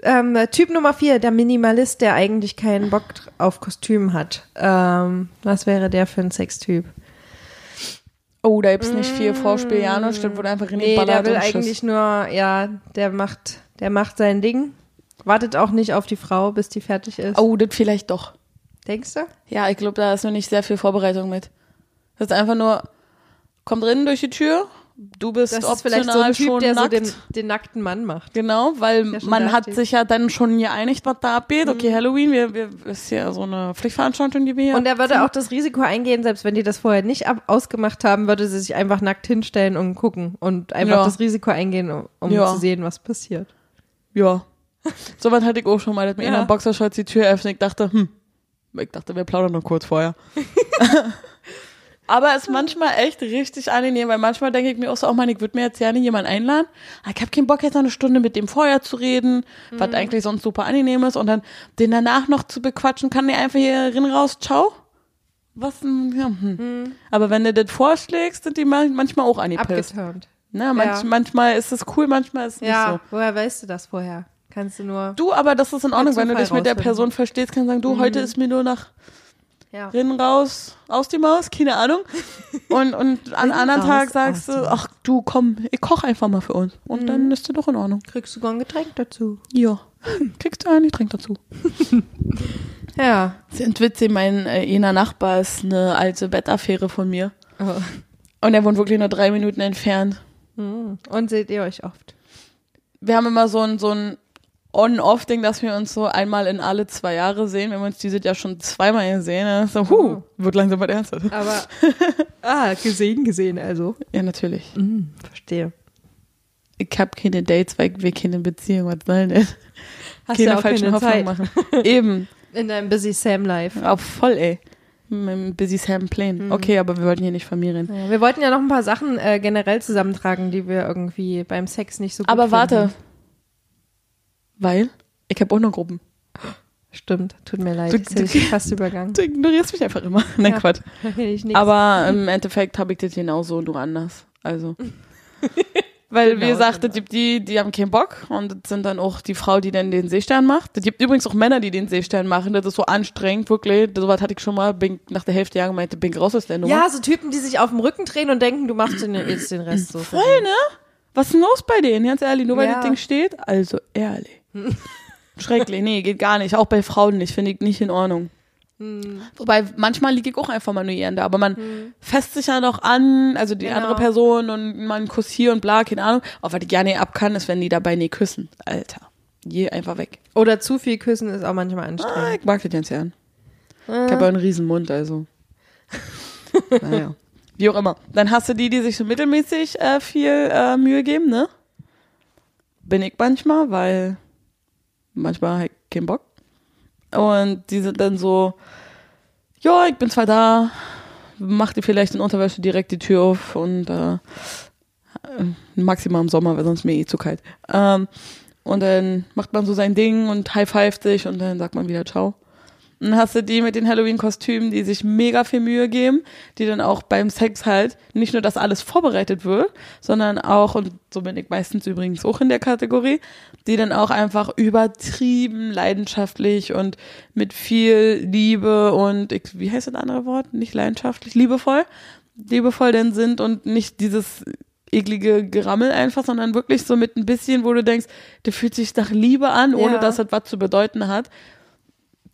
Ähm, typ Nummer vier, der Minimalist, der eigentlich keinen Bock auf Kostüm hat. Ähm, was wäre der für ein Sextyp? Oh, da gibt's nicht viel Vorspiel, Janus. Das wurde einfach in die Nee, der Ballert will und Schuss. eigentlich nur, ja, der macht, der macht sein Ding. Wartet auch nicht auf die Frau, bis die fertig ist. Oh, das vielleicht doch. Denkst du? Ja, ich glaube, da ist noch nicht sehr viel Vorbereitung mit. Das ist einfach nur, komm drin durch die Tür, du bist Das ist vielleicht so ein Typ, schon der so nackt. den, den nackten Mann macht. Genau, weil schon man hat steht. Mhm. sich ja dann schon geeinigt, was da abgeht. Okay, Halloween, wir, wir ist ja so eine Pflichtveranstaltung, die wir hier Und er würde auch das Risiko eingehen, selbst wenn die das vorher nicht ab ausgemacht haben, würde sie sich einfach nackt hinstellen und gucken und einfach Ja. das Risiko eingehen, um, um Ja. zu sehen, was passiert. Ja. So was hatte ich auch schon mal, dass mir Ja. in einer Boxershorts die Tür öffnet. Ich dachte, hm, ich dachte, wir plaudern noch kurz vorher. Aber es ist manchmal echt richtig angenehm, weil manchmal denke ich mir auch so, oh Mann, ich würde mir jetzt gerne jemanden einladen. Aber ich habe keinen Bock, jetzt noch eine Stunde mit dem vorher zu reden, was eigentlich sonst super angenehm ist. Und dann den danach noch zu bequatschen, kann der einfach hier rein raus, ciao. Was ein, ja, hm. Aber wenn du das vorschlägst, sind die man- manchmal auch angepisst. Abgeturnt. Ne, manch, Ja. Manchmal ist es cool, manchmal ist es nicht so. Ja, woher weißt du das vorher? Kannst du nur. Du, aber das ist in Ordnung, wenn du dich mit der. Person verstehst, kannst sagen, du, heute ist mir nur nach Ja. Rinnen raus, aus die Maus, keine Ahnung. Und, und an anderen raus, Tag sagst du, ach du, komm, ich koche einfach mal für uns. Und dann ist das doch in Ordnung. Kriegst du sogar ein Getränk dazu. Ja, kriegst du ein, trinke dazu. Ja. Sind witzig, mein äh, jener Nachbar ist eine alte Bettaffäre von mir. Oh. Und er wohnt wirklich nur drei Minuten entfernt. Hm. Und seht ihr euch oft? Wir haben immer so ein, so ein On-Off-Ding, dass wir uns so einmal in alle zwei Jahre sehen. Wir haben uns dieses Jahr schon zweimal gesehen. So, huh, wird langsam was Ernstes. Aber. ah, gesehen, gesehen, also. Ja, natürlich. Hm, verstehe. Ich habe keine Dates, weil wir keine Beziehung, was soll denn? Hast keine ja auch falschen keine Hoffnungen Zeit. machen. Eben. In deinem Busy Sam Life. Auch voll, ey. Mit Busy Sam Mhm. Plane. Okay, aber wir wollten hier nicht Familien. Ja, wir wollten ja noch ein paar Sachen äh, generell zusammentragen, die wir irgendwie beim Sex nicht so gut Aber warte. Weil ich habe auch noch Gruppen. Stimmt, tut mir leid. Du- Das hätte ich fast übergangen. Du ignorierst mich einfach immer. Nein, Ja. Quatsch. Aber im Endeffekt habe ich das genauso, nur anders. Also. Weil, wie Genau, gesagt, genau. es gibt die, die haben keinen Bock und das sind dann auch die Frau, die dann den Seestern macht. Es gibt übrigens auch Männer, die den Seestern machen. Das ist so anstrengend, wirklich. So was hatte ich schon mal, bin nach der Hälfte Jahr gemeint, bin raus aus der Nummer. ja, so Typen, die sich auf dem Rücken drehen und denken, du machst den, jetzt den Rest so. Voll, ne? Was ist denn los bei denen? Ganz ehrlich, nur weil Ja. das Ding steht? Also ehrlich. Schrecklich, nee, geht gar nicht. Auch bei Frauen nicht, finde ich nicht in Ordnung. Wobei, manchmal liege ich auch einfach manuierend, aber man fässt sich ja noch an, also die Genau. andere Person und man Kuss hier und bla, keine Ahnung. Auch was ich gerne ab kann, ist, wenn die dabei nie küssen. Alter. Je einfach weg. Oder zu viel küssen ist auch manchmal Ah, anstrengend. ich mag das ganz gern. Ich habe ja einen riesen Mund, also. naja. Wie auch immer. Dann hast du die, die sich so mittelmäßig äh, viel äh, Mühe geben, ne? Bin ich manchmal, weil manchmal ich keinen Bock. Und die sind dann so, ja, ich bin zwar da, mach dir vielleicht in Unterwäsche direkt die Tür auf und äh, äh, maximal im Sommer, weil sonst mir eh zu kalt. Ähm, und dann macht man so sein Ding und high-fived sich und dann sagt man wieder Ciao. Und dann hast du die mit den Halloween-Kostümen, die sich mega viel Mühe geben, die dann auch beim Sex halt nicht nur, dass alles vorbereitet wird, sondern auch, und so bin ich meistens übrigens auch in der Kategorie, die dann auch einfach übertrieben leidenschaftlich und mit viel Liebe und, ich, wie heißt das andere Wort? Nicht leidenschaftlich, liebevoll, liebevoll denn sind und nicht dieses eklige Gerammel einfach, sondern wirklich so mit ein bisschen, wo du denkst, der fühlt sich nach Liebe an, ohne Ja. dass das was zu bedeuten hat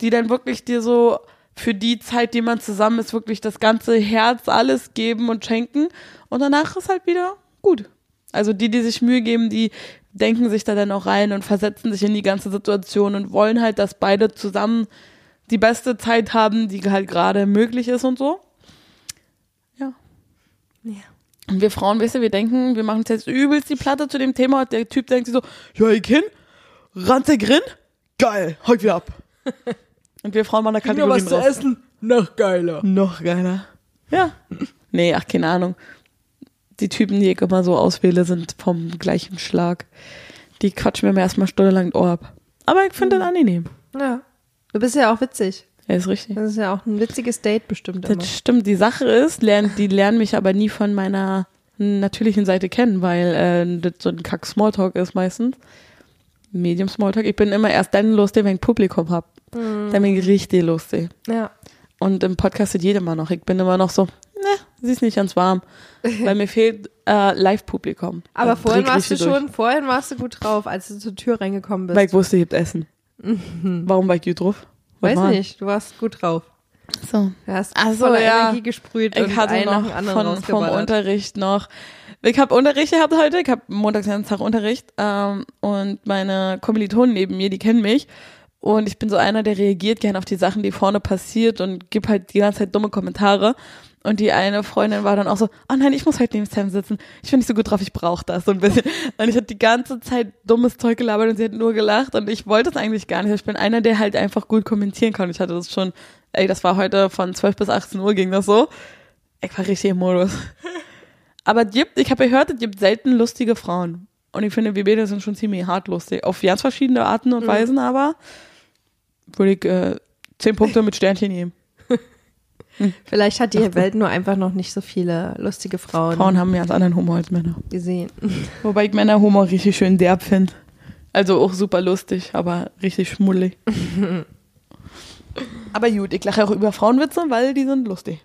die dann wirklich dir so für die Zeit, die man zusammen ist, wirklich das ganze Herz, alles geben und schenken. Und danach ist halt wieder gut. Also die, die sich Mühe geben, die denken sich da dann auch rein und versetzen sich in die ganze Situation und wollen halt, dass beide zusammen die beste Zeit haben, die halt gerade möglich ist und so. Ja. Ja. Und wir Frauen, weißt du, wir denken, wir machen uns jetzt übelst die Platte zu dem Thema und der Typ denkt sich so, ja, ich hin, ranzig rin, geil, heut wieder ab. Und wir Frauen machen da Kategorien raus. essen, noch geiler. Noch geiler. Ja. Nee, ach, keine Ahnung. Die Typen, die ich immer so auswähle, sind vom gleichen Schlag. Die quatschen mir mal erstmal stundenlang das Ohr ab. Aber ich finde das angenehm. Ja. Du bist ja auch witzig. Ja, ist richtig. Das ist ja auch ein witziges Date bestimmt immer. Das stimmt. Die Sache ist, die lernen mich aber nie von meiner natürlichen Seite kennen, weil äh, das so ein Kack Smalltalk ist meistens. Medium Smalltalk. Ich bin immer erst dann lustig, wenn ich Publikum hab. Dann bin ich richtig lustig. Ja. Und im Podcast sieht jeder immer noch. Ich bin immer noch so, ne, sie ist nicht ganz warm. Weil mir fehlt äh, Live-Publikum. Aber Da vorhin warst du durch. schon, vorhin warst du gut drauf, als du zur Tür reingekommen bist. Weil ich wusste, ihr habt Essen. Warum war ich gut drauf? Was Weiß war? nicht, du warst gut drauf. So. Du hast Ach so, voller ja. Energie gesprüht und Ich hatte einen nach noch dem anderen von, vom. Unterricht noch. Ich habe Unterricht gehabt heute. Ich habe montags den Tag Unterricht. Ähm, und meine Kommilitonen neben mir, die kennen mich. Und ich bin so einer, der reagiert gerne auf die Sachen, die vorne passiert und gibt halt die ganze Zeit dumme Kommentare. Und die eine Freundin war dann auch so, oh nein, ich muss heute neben Sam sitzen. Ich bin nicht so gut drauf, ich brauche das so ein bisschen. Und ich habe die ganze Zeit dummes Zeug gelabert und sie hat nur gelacht und ich wollte es eigentlich gar nicht. Ich bin einer, der halt einfach gut kommentieren kann. Ich hatte das schon, ey, das war heute von 12 bis 18 Uhr ging das so. Ich war richtig im Modus. Aber gibt, ich habe gehört, es gibt selten lustige Frauen. Und ich finde, wir beide sind schon ziemlich hart lustig. Auf ganz verschiedene Arten und Weisen, aber würde ich äh, 10 Punkte mit Sternchen geben. Vielleicht hat die Welt nur einfach noch nicht so viele lustige Frauen, Frauen haben einen ganz anderen Humor als Männer. gesehen. Wobei ich Männerhumor richtig schön derb finde. Also auch super lustig, aber richtig schmuddelig. aber gut, ich lache auch über Frauenwitze, weil die sind lustig.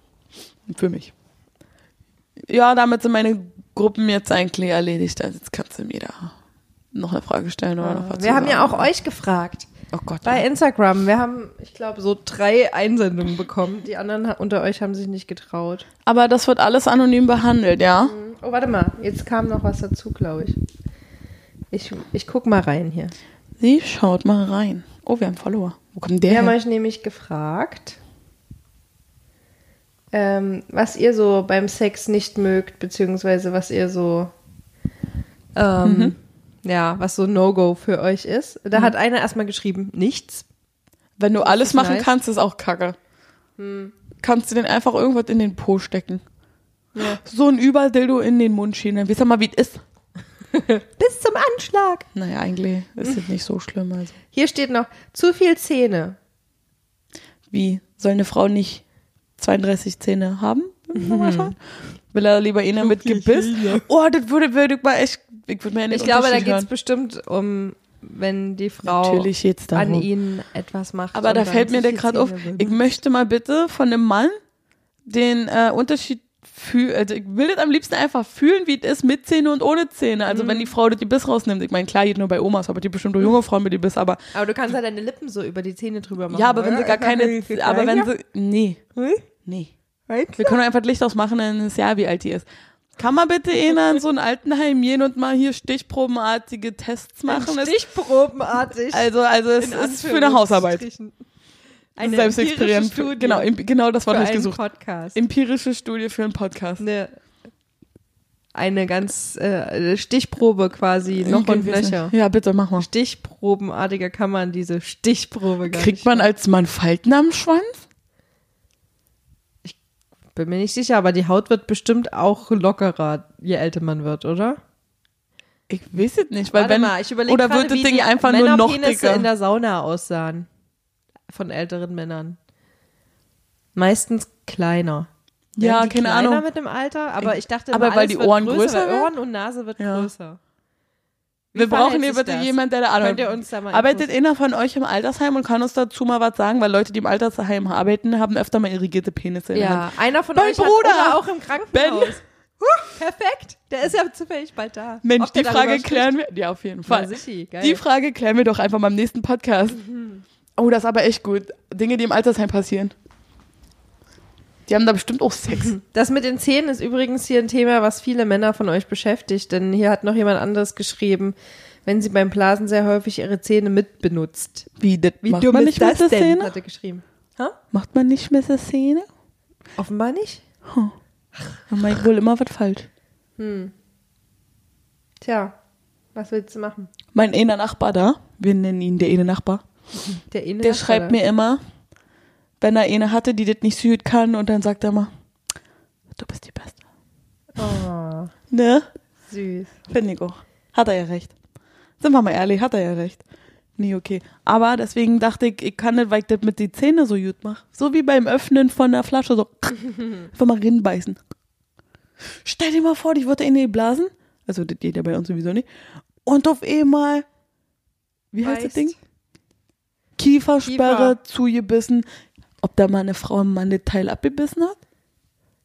Für mich. Ja, damit sind meine Gruppen jetzt eigentlich erledigt. Also jetzt kannst du mir da noch eine Frage stellen oder noch was Wir haben ja auch euch gefragt. Oh Gott. Bei ja. Instagram. Wir haben, ich glaube, so drei Einsendungen bekommen. Die anderen unter euch haben sich nicht getraut. Aber das wird alles anonym behandelt, ja? Oh, warte mal. Jetzt kam noch was dazu, glaube ich. Ich, ich guck mal rein hier. Sie schaut mal rein. Oh, wir haben Follower. Wo kommt der Wir haben euch nämlich gefragt, ähm, was ihr so beim Sex nicht mögt, beziehungsweise was ihr so, ähm, Mhm. ja, was so No-Go für euch ist. Da hat einer erstmal geschrieben, nichts. Wenn du alles machen nice. kannst, ist auch kacke. kannst du den einfach irgendwas in den Po stecken. Ja. So ein Überdildo in den Mund schieben, dann wisst ihr mal, wie es ist. Bis zum Anschlag. Naja, eigentlich ist es nicht so schlimm. Also. Hier steht noch, zu viel Zähne. Wie? Soll eine Frau nicht 32 Zähne haben? im Normalfall? Will er lieber einer mit Gebiss? Oh, das würde, würde ich mal echt, ich würde mir ja nicht Ich glaube, da geht es bestimmt um, wenn die Frau an ihn etwas macht. Aber da fällt mir der gerade auf, ich möchte mal bitte von einem Mann den äh, Unterschied fühlen, also ich will das am liebsten einfach fühlen, wie es ist mit Zähne und ohne Zähne. Also Mhm. wenn die Frau das Gebiss rausnimmt, ich meine, klar geht nur bei Omas, aber die bestimmt auch junge Frauen mit Gebiss, aber Aber du kannst ja deine Lippen so über die Zähne drüber machen. ja, aber wenn sie gar keine, aber wenn sie, nee, ja? nee. Right? Wir können einfach das Licht ausmachen, dann ist ja, wie alt die ist. Kann man bitte einer in so ein Altenheim gehen und mal hier stichprobenartige Tests machen? Stichprobenartig. Also, also es ist für eine Hausarbeit. Anführungsstrichen. Eine Selbstexperiment. empirische Studie Genau, im- genau das Wort habe ich gesucht. Podcast. Empirische Studie für einen Podcast. Eine, eine ganz äh, Stichprobe quasi, noch und nöcher. Ja, bitte, mach mal. Stichprobenartiger kann man diese Stichprobe gar Kriegt man als Mann Falten am Schwanz? Bin mir nicht sicher, aber die Haut wird bestimmt auch lockerer, je älter man wird, oder? Ich weiß es nicht, weil Warte wenn mal, ich überlege oder wird das Ding einfach nur noch Männerpenisse dicker? in der Sauna aussahen. Von älteren Männern. Meistens kleiner. Ja, Werden die keine kleiner Ahnung. mit dem Alter, aber ich dachte, Aber weil die Ohren größer, größer? Ohren und Nase wird Ja. größer. Wie Wir brauchen hier bitte das? jemand, der da Ahnung Könnt ihr uns da mal Arbeitet einer von euch im Altersheim und kann uns dazu mal was sagen? Weil Leute, die im Altersheim arbeiten, haben öfter mal irrigierte Penisse in der Hand. Ja, einer von Mein euch Bruder! hat auch im Krankenhaus. Ben. Huh, perfekt. Der ist ja zufällig bald da. Mensch, Ob die Frage klären wir. Ja, auf jeden Fall. sichi, geil. Die Frage klären wir doch einfach mal im nächsten Podcast. Oh, das ist aber echt gut. Dinge, die im Altersheim passieren. Die haben da bestimmt auch Sex. Das mit den Zähnen ist übrigens hier ein Thema, was viele Männer von euch beschäftigt, denn hier hat noch jemand anderes geschrieben, wenn sie beim Blasen sehr häufig ihre Zähne mitbenutzt. Wie, das Wie macht dumm man ist nicht das mit der denn? Hat er geschrieben. Ha? Macht man nicht mit der Szene? Offenbar nicht. Dann mache ich wohl immer was falsch. Tja, was willst du machen? Mein einer Nachbar da, wir nennen ihn der eine Nachbar, Der, Inne der schreibt mir immer, wenn er eine hatte, die das nicht süd kann, und dann sagt er mal, du bist die Beste. Oh, Ne? süß. Finde ich auch. Hat er ja recht. Sind wir mal ehrlich, hat er ja recht. Nee, okay. Aber deswegen dachte ich, ich kann nicht, weil ich das mit den Zähnen so gut mache. So wie beim Öffnen von der Flasche, so einfach mal rinbeißen. Stell dir mal vor, ich würde in die blasen. Also, das geht ja bei uns sowieso nicht. Und auf einmal, wie heißt das. Ding? Kiefersperre Kiefer. zugebissen. Ob da mal eine Frau einen Mann das Teil abgebissen hat?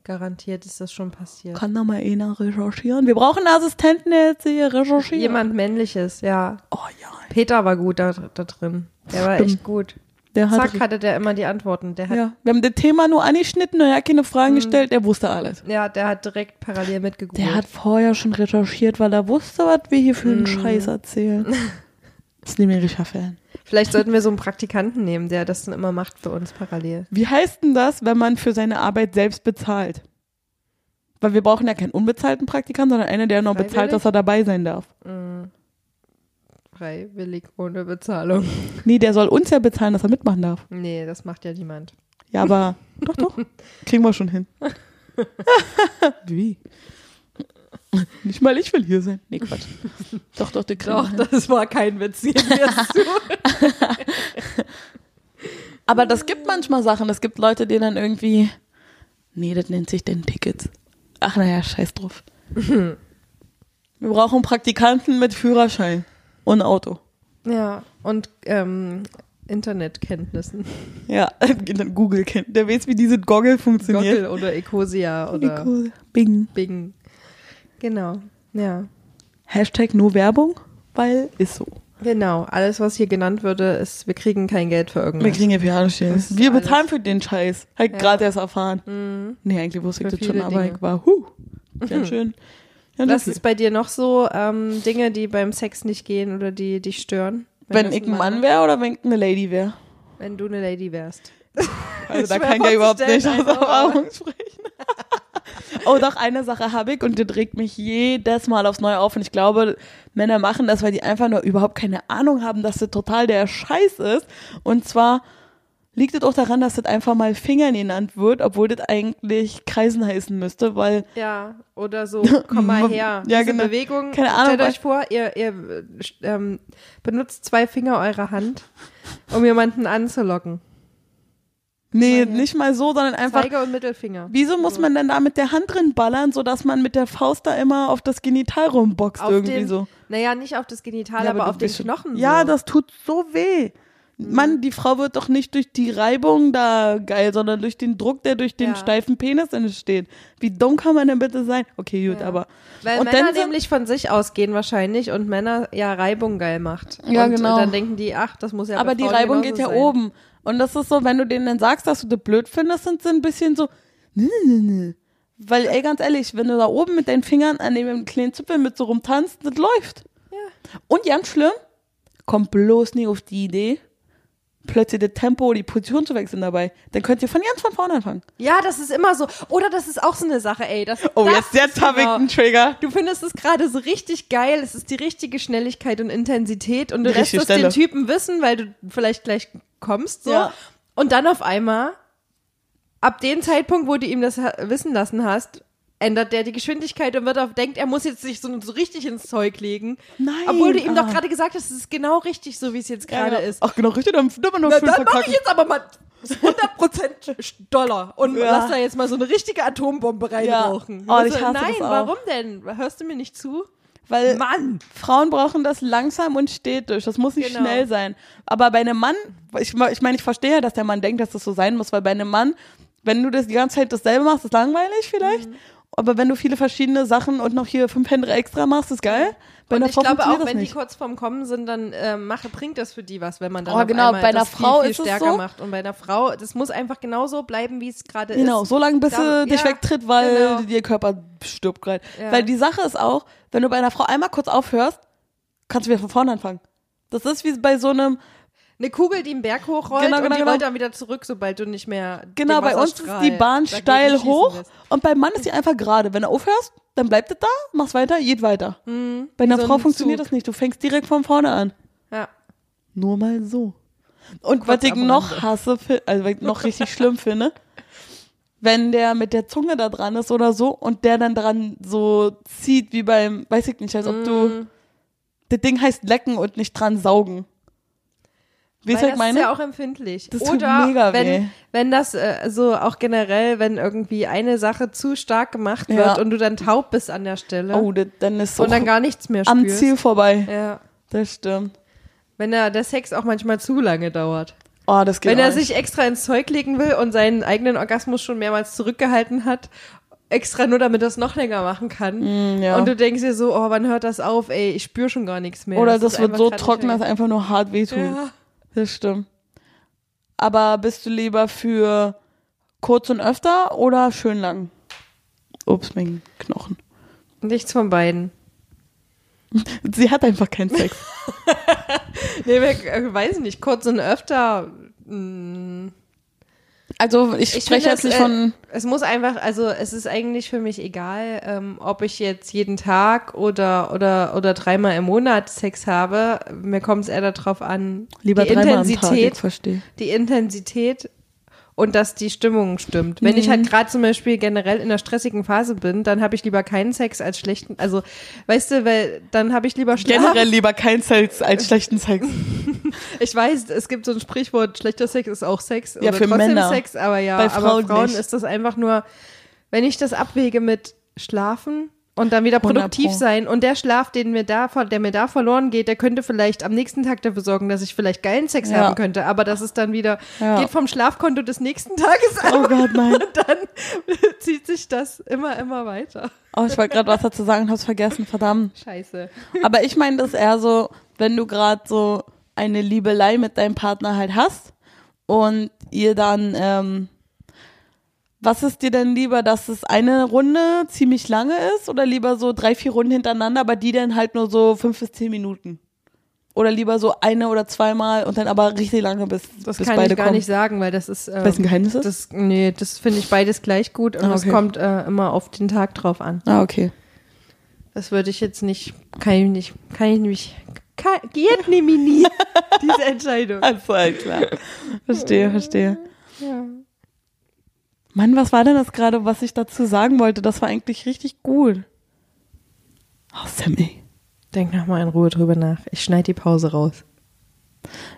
Garantiert ist das schon passiert. Kann da mal einer recherchieren? Wir brauchen einen Assistenten, der jetzt hier recherchiert. Jemand männliches, ja. Oh ja. Peter war gut da, da drin. Der war Stimmt. echt gut. Der hat Zack, hatte der immer die Antworten. Der hat, ja. Ja, wir haben das Thema nur angeschnitten und er hat keine Fragen gestellt, er wusste alles. der hat direkt parallel mitgegoogelt. Der hat vorher schon recherchiert, weil er wusste, was wir hier für einen Scheiß erzählen. ist nämlich ein richtiger Fan. Vielleicht sollten wir so einen Praktikanten nehmen, der das dann immer macht für uns parallel. Wie heißt denn das, wenn man für seine Arbeit selbst bezahlt? Weil wir brauchen ja keinen unbezahlten Praktikanten, sondern einen, der noch bezahlt, dass er dabei sein darf. Freiwillig ohne Bezahlung. Nee, der soll uns ja bezahlen, dass er mitmachen darf. Nee, das macht ja niemand. Ja, aber doch, doch. Kriegen wir schon hin. Wie? Nicht mal ich will hier sein. Nee, Quatsch. Doch, doch, die hin. das war kein Witz. Aber das gibt manchmal Sachen. Es gibt Leute, die dann irgendwie. Nee, das nennt sich denn Tickets. Ach naja, scheiß drauf. Wir brauchen Praktikanten mit Führerschein und Auto. Ja, und ähm, Internetkenntnissen. Ja, Google kennt. Der weiß, wie diese Goggle funktioniert. Gockel oder Ecosia oder cool. Bing. Bing. Genau. Ja. Hashtag nur Werbung, weil ist so. Genau. Alles, was hier genannt würde, ist, wir kriegen kein Geld für Wir irgendwas. kriegen ja ist Wir alles. bezahlen für den Scheiß. Halt Ja. gerade erst erfahren. Nee, eigentlich wusste ich das schon, viele aber Dinge. ich war, huh, ganz schön. Ja, Was das ist bei dir noch so ähm, Dinge, die beim Sex nicht gehen oder die dich stören? wenn das ich ein Mann wäre oder wenn ich eine Lady wäre. Wenn du eine Lady wärst. Also da kann ich ja überhaupt nicht aus Erfahrung sprechen. oh, doch, eine Sache habe ich und die regt mich jedes Mal aufs Neue auf. Und ich glaube, Männer machen das, weil die einfach nur überhaupt keine Ahnung haben, dass das total der Scheiß ist. Und zwar liegt es auch daran, dass das einfach mal Fingern genannt wird, obwohl das eigentlich Kreisen heißen müsste, weil Ja, oder so, komm mal her. Ja, Diese genau. Bewegung, Keine Ahnung, stellt euch vor, ihr, ihr äh, ähm, benutzt zwei Finger eurer Hand, um jemanden anzulocken. Nee, mal her. nicht mal so, sondern einfach Zeige und Mittelfinger. Wieso muss man denn da mit der Hand drin ballern, sodass man mit der Faust da immer auf das Genital rumboxt Auf irgendwie den, so? Naja, nicht auf das Genital, Ja, aber, auf den Knochen. Ja, so. Mhm. das tut so weh. Mann, die Frau wird doch nicht durch die Reibung da geil, sondern durch den Druck, der durch den Ja. steifen Penis entsteht. Wie dumm kann man denn bitte sein? Okay, gut, Ja. aber. Weil und Männer nämlich von sich ausgehen wahrscheinlich und Männer ja Reibung geil macht. Ja, und genau. dann denken die, ach, das muss ja aber die Frauen Reibung geht ja sein. oben. Und das ist so, wenn du denen dann sagst, dass du das blöd findest, sind sie ein bisschen so, nö, nö, nö. Weil, ey, ganz ehrlich, wenn du da oben mit deinen Fingern an dem kleinen Zipfel mit so rumtanzt, das läuft. Ja. Und ganz schlimm, kommt bloß nie auf die Idee, plötzlich das Tempo, die Position zu wechseln dabei. Dann könnt ihr von ganz von vorne anfangen. Ja, das ist immer so. Oder das ist auch so eine Sache, ey. Das, Oh, das jetzt, jetzt habe ich genau- einen Trigger. Du findest es gerade so richtig geil. Es ist die richtige Schnelligkeit und Intensität und du lässt es den. Typen wissen, weil du vielleicht gleich kommst so. Ja. Und dann auf einmal, ab dem Zeitpunkt, wo du ihm das wissen lassen hast, ändert der die Geschwindigkeit und wird auf, denkt, er muss jetzt sich so, so richtig ins Zeug legen. Nein, Obwohl du ihm doch ah. gerade gesagt hast, es ist genau richtig, so wie es jetzt gerade Ja, ist. Ach, genau, richtig, dann immer nur Na, dann mache ich jetzt aber mal 100% Dollar und Ja. lass da jetzt mal so eine richtige Atombombe reinrauchen. Oh, ich hasse Nein, das auch. warum denn? Hörst du mir nicht zu? Weil Mann! Frauen brauchen das langsam und stetig. Das muss nicht Genau. schnell sein. Aber bei einem Mann, ich, ich meine, ich verstehe ja, dass der Mann denkt, dass das so sein muss, weil bei einem Mann, wenn du das die ganze Zeit dasselbe machst, ist langweilig vielleicht. Mhm. Aber wenn du viele verschiedene Sachen und noch hier fünf Hände extra machst, ist geil. Bei Und einer ich Frau glaube auch, wenn das die nicht. kurz vorm Kommen sind, dann äh, mache, bringt das für die was, wenn man dann Oh, genau, bei einer Frau viel, viel ist es stärker so. macht. Und bei einer Frau, das muss einfach genauso bleiben, wie es gerade ist. Genau, so lange, bis sie dich ja, wegtritt, weil genau. ihr Körper stirbt gerade. Ja. Weil die Sache ist auch, wenn du bei einer Frau einmal kurz aufhörst, kannst du wieder von vorne anfangen. Das ist wie bei so einem, Eine Kugel, die einen Berg hochrollt Genau, und genau, die genau. rollt dann wieder zurück, sobald du nicht mehr genau, bei uns ist die Bahn steil hoch lässt. und beim Mann ist die einfach gerade. Wenn du aufhörst, dann bleibt es da, machst weiter, geht weiter. bei einer Mhm. so Frau ein funktioniert Zug. das nicht. Du fängst direkt von vorne an. Ja. Nur mal so. Und was Kurz ich am noch hasse, also was ich noch richtig schlimm finde, wenn der mit der Zunge da dran ist oder so und der dann dran so zieht, wie beim, weiß ich nicht, als ob Mm. du, das Ding heißt lecken und nicht dran saugen. Wie Weil ich das meine? ist ja auch empfindlich. Das tut Oder mega wenn, weh. wenn das äh, so auch generell, wenn irgendwie eine Sache zu stark gemacht Ja. wird und du dann taub bist an der Stelle oh, das, dann ist so und dann gar nichts mehr am spürst. Ziel vorbei. Ja. Das stimmt. Wenn der, der Sex auch manchmal zu lange dauert. Oh, das geht Wenn er sich extra ins Zeug legen will und seinen eigenen Orgasmus schon mehrmals zurückgehalten hat, extra nur damit er es noch länger machen kann. Mm, ja. Und du denkst dir so, oh, wann hört das auf? Ey, ich spüre schon gar nichts mehr. Oder das ist wird so trocken, dass einfach nur hart wehtut. Ja. Das stimmt. Aber bist du lieber für kurz und öfter oder schön lang? Ups, mein Knochen. Nichts von beiden. Sie hat einfach keinen Sex. Nee, wir- äh, weiß nicht, kurz und öfter. mm, Also ich, Ich spreche jetzt nicht äh, von. Es muss einfach, also es ist eigentlich für mich egal, ähm, ob ich jetzt jeden Tag oder oder oder dreimal im Monat Sex habe. Mir kommt es eher darauf an, Lieber die dreimal am Tag, Intensität, ich verstehe. die Intensität und dass die Stimmung stimmt. Wenn ich Mhm. halt gerade zum Beispiel generell in einer stressigen Phase bin, dann habe ich lieber keinen Sex als schlechten. Also weißt du, weil dann habe ich lieber Schlaf. Generell lieber kein Sex als schlechten Sex. Ich weiß, es gibt so ein Sprichwort, schlechter Sex ist auch Sex. Ja, oder für trotzdem Männer. Sex, aber ja, Bei aber Frauen Frauen nicht. ist das einfach nur, wenn ich das abwäge mit Schlafen und dann wieder 100 produktiv Pro. sein und der Schlaf, den mir da, der mir da verloren geht, der könnte vielleicht am nächsten Tag dafür sorgen, dass ich vielleicht geilen Sex Ja. haben könnte, aber das ist dann wieder, Ja. geht vom Schlafkonto des nächsten Tages ab Oh Gott, nein. und dann zieht sich das immer, immer weiter. Oh, ich wollte gerade was dazu sagen, hab's vergessen, verdammt. Scheiße. Aber ich meine das eher so, wenn du gerade so eine Liebelei mit deinem Partner halt hast und ihr dann, ähm, was ist dir denn lieber, dass es eine Runde ziemlich lange ist oder lieber so drei, vier Runden hintereinander, aber die dann halt nur so fünf bis zehn Minuten? Oder lieber so eine oder zweimal und dann aber richtig lange bis, Das bis kann beide ich gar kommen. nicht sagen, weil das ist. Weil es ein Ähm, Geheimnis ist? das, nee, das finde ich beides gleich gut und Ah, es okay. kommt äh, immer auf den Tag drauf an. ah, okay. Das würde ich jetzt nicht, kann ich nicht, kann ich nämlich Ka- Geht nämlich nie, diese Entscheidung. Halt klar. Verstehe, verstehe. Ja. Mann, was war denn das gerade, was ich dazu sagen wollte? Das war eigentlich richtig gut. Oh, Sammy. Denk noch mal in Ruhe drüber nach. Ich schneide die Pause raus.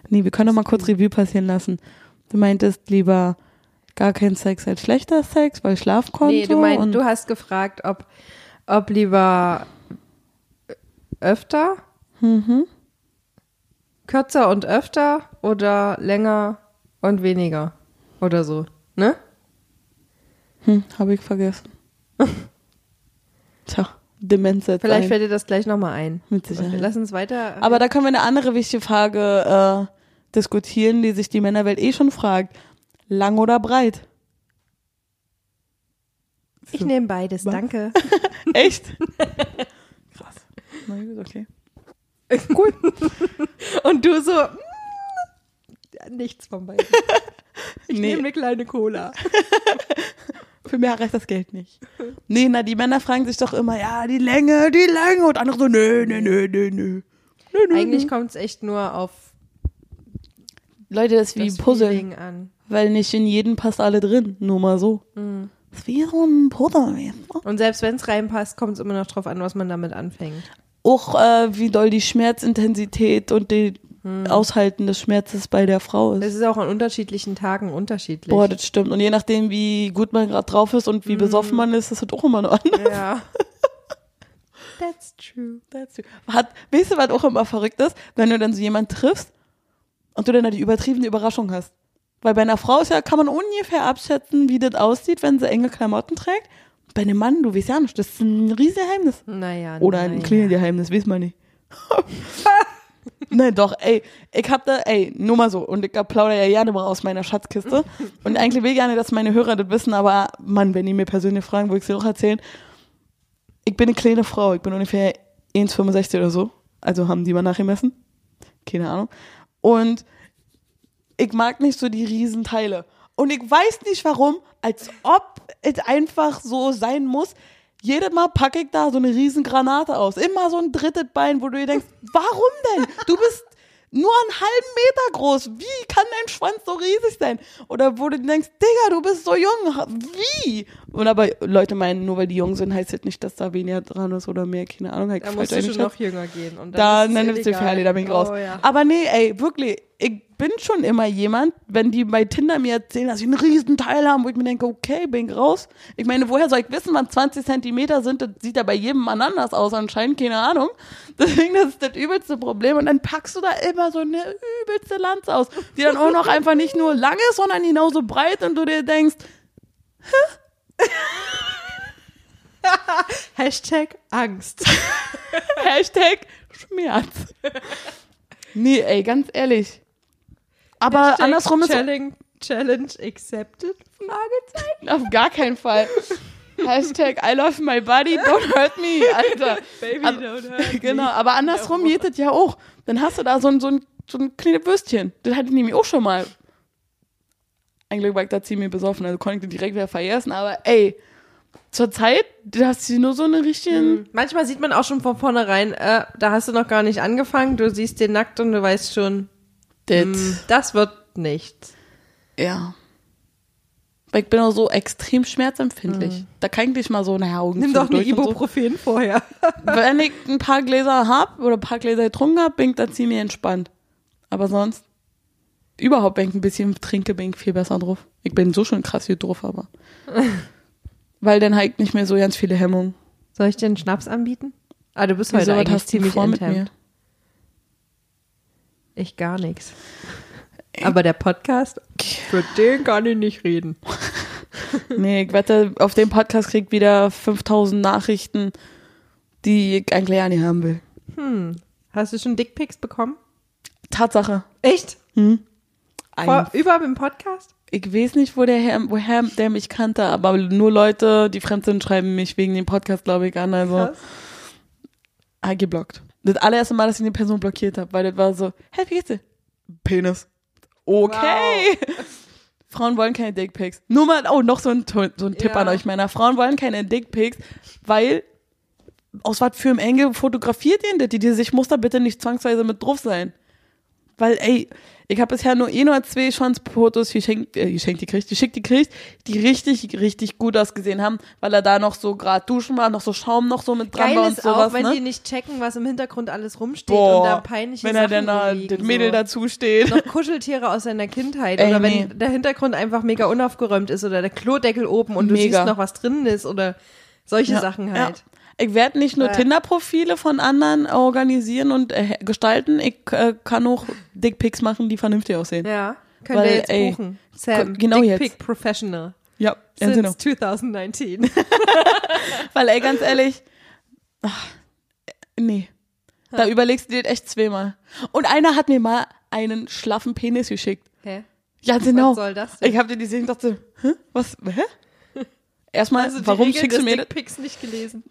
Nee, wir können doch mal kurz Revue passieren lassen. Du meintest lieber gar kein Sex als schlechter Sex, weil Schlafkonto. Nee, du meinst, du hast gefragt, ob, ob lieber öfter, Mhm. kürzer und öfter oder länger und weniger oder so, ne? Hm, habe ich vergessen. Tja, Demenz setzt Vielleicht ein. fällt dir das gleich nochmal ein. Mit Sicherheit. Lass uns weiter. Aber da können wir eine andere wichtige Frage äh, diskutieren, die sich die Männerwelt eh schon fragt. Lang oder breit? ich nehme beides, Was? danke. Echt? Krass. Na gut, okay. Und du so, mm, nichts von beiden. Ich Nee. nehme eine kleine Cola. Für mehr reicht das Geld nicht. Nee, na, die Männer fragen sich doch immer, ja, die Länge, die Länge. Und andere so, nö, nö, nö, nö, nö. Nö, nö, Eigentlich kommt es echt nur auf Leute, das ist wie das Puzzle. An. Weil nicht in jeden passt alle drin. Nur mal so. Mhm. Das ist wie so ein Puzzle. Und selbst wenn es reinpasst, kommt es immer noch drauf an, was man damit anfängt. Auch äh, wie doll die Schmerzintensität und die Aushalten des Schmerzes bei der Frau ist. Es ist auch an unterschiedlichen Tagen unterschiedlich. Boah, das stimmt. Und je nachdem, wie gut man gerade drauf ist und wie besoffen man ist, ist das auch immer noch anders. ja. That's true. That's true. Hat, weißt du, was auch immer verrückt ist? Wenn du dann so jemanden triffst und du dann da die übertriebene Überraschung hast. Weil bei einer Frau ist ja, kann man ungefähr abschätzen, wie das aussieht, wenn sie enge Klamotten trägt. Bei einem Mann, du weißt ja nicht, das ist ein riesiges Geheimnis. Naja. Oder ein naja. kleines Geheimnis, weiß man nicht. Nein, doch, ey, ich hab da, ey, nur mal so, und ich plaudere ja gerne mal aus meiner Schatzkiste. Und eigentlich will ich gerne, dass meine Hörer das wissen, aber Mann, wenn die mir persönlich fragen, wo ich sie auch erzählen. Ich bin eine kleine Frau, ich bin ungefähr 1,65 oder so. Also haben die mal nachgemessen. Keine Ahnung. Und ich mag nicht so die Riesenteile. Und ich weiß nicht warum, als ob es einfach so sein muss. Jedes Mal packe ich da so eine Riesengranate aus. Immer so ein drittes Bein, wo du dir denkst, warum denn? Du bist nur einen halben Meter groß. Wie kann dein Schwanz so riesig sein? Oder wo du denkst, Digga, du bist so jung. Wie? Und aber Leute meinen, nur weil die jung sind, heißt das nicht, dass da weniger dran ist oder mehr. Keine Ahnung. Da musst du schon noch jünger gehen. Und dann Da ist es. Ferli, da bin ich raus. Oh, ja. Aber nee, ey, wirklich, ich bin schon immer jemand, wenn die bei Tinder mir erzählen, dass sie einen riesen Teil haben, wo ich mir denke, okay, bin ich raus. Ich meine, woher soll ich wissen, wann 20 Zentimeter sind? Das sieht ja bei jedem Mann anders aus, anscheinend, keine Ahnung. Deswegen, das ist das übelste Problem. Und dann packst du da immer so eine übelste Lanze aus, die dann auch noch einfach nicht nur lang ist, sondern genauso breit und du dir denkst, Hashtag Angst. Hashtag Schmerz. Nee, ey, ganz ehrlich. Aber Hashtag andersrum ist Challenge, Challenge accepted? Fragezeichen. Auf gar keinen Fall. Hashtag I love my body, don't hurt me, Alter. Baby, Aber- don't hurt Genau, aber andersrum geht das ja auch. Dann hast du da so ein, so ein, so ein kleines Würstchen. Das hatte ich nämlich auch schon mal. Ein Glück war ich da ziemlich besoffen, also konnte ich das direkt wieder vergessen. Aber ey, zur Zeit, da hast du nur so eine richtigen... Manchmal sieht man auch schon von vornherein, äh, da hast du noch gar nicht angefangen, du siehst den nackt und du weißt schon, mm, das wird nichts. ja. Weil ich bin auch so extrem schmerzempfindlich. Da kann ich nicht mal so eine Augen Nimm doch eine und so. Ibuprofen vorher. Wenn ich ein paar Gläser hab oder ein paar Gläser getrunken hab, bin ich da ziemlich entspannt. Aber sonst, überhaupt, wenn ich ein bisschen trinke, bin ich viel besser drauf. Ich bin so schon krass hier drauf, aber. Weil dann halt nicht mehr so ganz viele Hemmungen. Soll ich dir einen Schnaps anbieten? Ah, du bist Wieso, heute eigentlich ziemlich vor mit enthemmt. Ich gar nichts. Aber der Podcast, für den kann ich nicht reden. Nee, ich wette, auf dem Podcast krieg ich wieder 5000 Nachrichten, die ich eigentlich ja nicht haben will. Hm. Hast du schon Dickpics bekommen? Tatsache. Echt? Hm? Vor, über im Podcast? Ich weiß nicht, wo der Herr, woher der mich kannte, aber nur Leute, die fremd sind, schreiben mich wegen dem Podcast, glaube ich, an. Also ah, geblockt. Das allererste Mal, dass ich eine Person blockiert habe, weil das war so, hey, wie geht's dir? Penis. Okay. Frauen wollen keine Dickpics. Nur mal, oh, noch so ein, so ein Tipp Ja. an euch, Männer. Frauen wollen keine Dickpics, weil aus was für einem Engel fotografiert ihr denn? Die, die sich muss da bitte nicht zwangsweise mit drauf sein. Weil, ey, ich habe bisher nur eh nur zwei Fotos geschenkt, äh, geschenkt gekriegt, geschickt gekriegt, die richtig, richtig gut ausgesehen haben, weil er da noch so gerade duschen war, noch so Schaum noch so mit dran Geil war und ist sowas. auch, wenn ne? die nicht checken, was im Hintergrund alles rumsteht Boah, und da peinliche wenn er Sachen dann da das Mädel so. dazu steht. noch Kuscheltiere aus seiner Kindheit Ey, oder wenn nee. der Hintergrund einfach mega unaufgeräumt ist oder der Klodeckel oben und du Mega. siehst noch, was drin ist oder solche Ja, Sachen ja. Ich werde nicht nur Äh. Tinder-Profile von anderen organisieren und äh, gestalten, ich äh, kann auch Dickpics machen, die vernünftig aussehen. Ja, können Weil, wir jetzt ey, buchen. Sam, genau Dick jetzt. Pic Professional. Ja, ganz Since genau. 2019. Weil, ey, ganz ehrlich, ach, nee. Da überlegst du dir echt zweimal. Und einer hat mir mal einen schlaffen Penis geschickt. Hä? Ja, genau. Was soll das denn? Ich hab dir die gesehen und dachte, hä? Was? Hä? Erstmal, Also warum Regeln schickst du mir das? Dickpics nicht gelesen.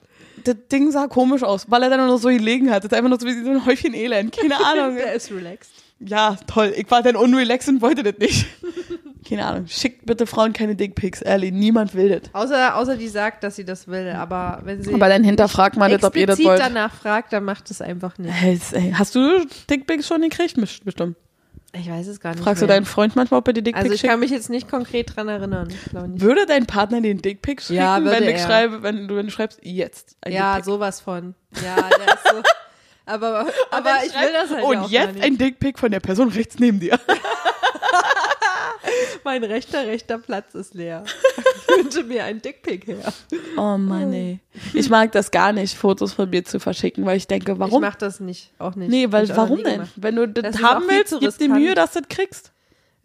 Das Ding sah komisch aus, weil er dann nur noch so gelegen hat. Das ist einfach nur so wie so ein Häufchen Elend. Keine Ahnung. Der ist relaxed. ja, toll. Ich war dann unrelaxed und wollte das nicht. Keine Ahnung. Schickt bitte Frauen keine Dickpics. Ehrlich, niemand will das. Außer, außer die sagt, dass sie das will, aber wenn sie Aber dann hinterfragt man das, ob ihr das wollt. danach fragt, dann macht es einfach nicht. Hey, hast du Dickpics schon gekriegt? Best- Bestimmt. Ich weiß es gar nicht Fragst du mehr. deinen Freund manchmal, ob er dir Dickpics Also ich schickt? kann mich jetzt nicht konkret dran erinnern. Würde dein Partner den Dickpic schicken, Ja, wenn ich schreibe, wenn du, wenn du schreibst, jetzt Ja, Dickpic? sowas von. Ja, der ist so. Aber, aber ich will das halt Und auch jetzt ein Dickpic von der Person rechts neben dir. Mein rechter, rechter Platz ist leer. Ich wünsche mir einen Dickpick her. Oh Mann, ey. Ich mag das gar nicht, Fotos von mir zu verschicken, weil ich denke, Ich warum? mach das nicht, auch nicht. Nee, weil ich warum denn? gemacht. Wenn du das, Das haben willst, gib dir riskant. Mühe, dass du das kriegst.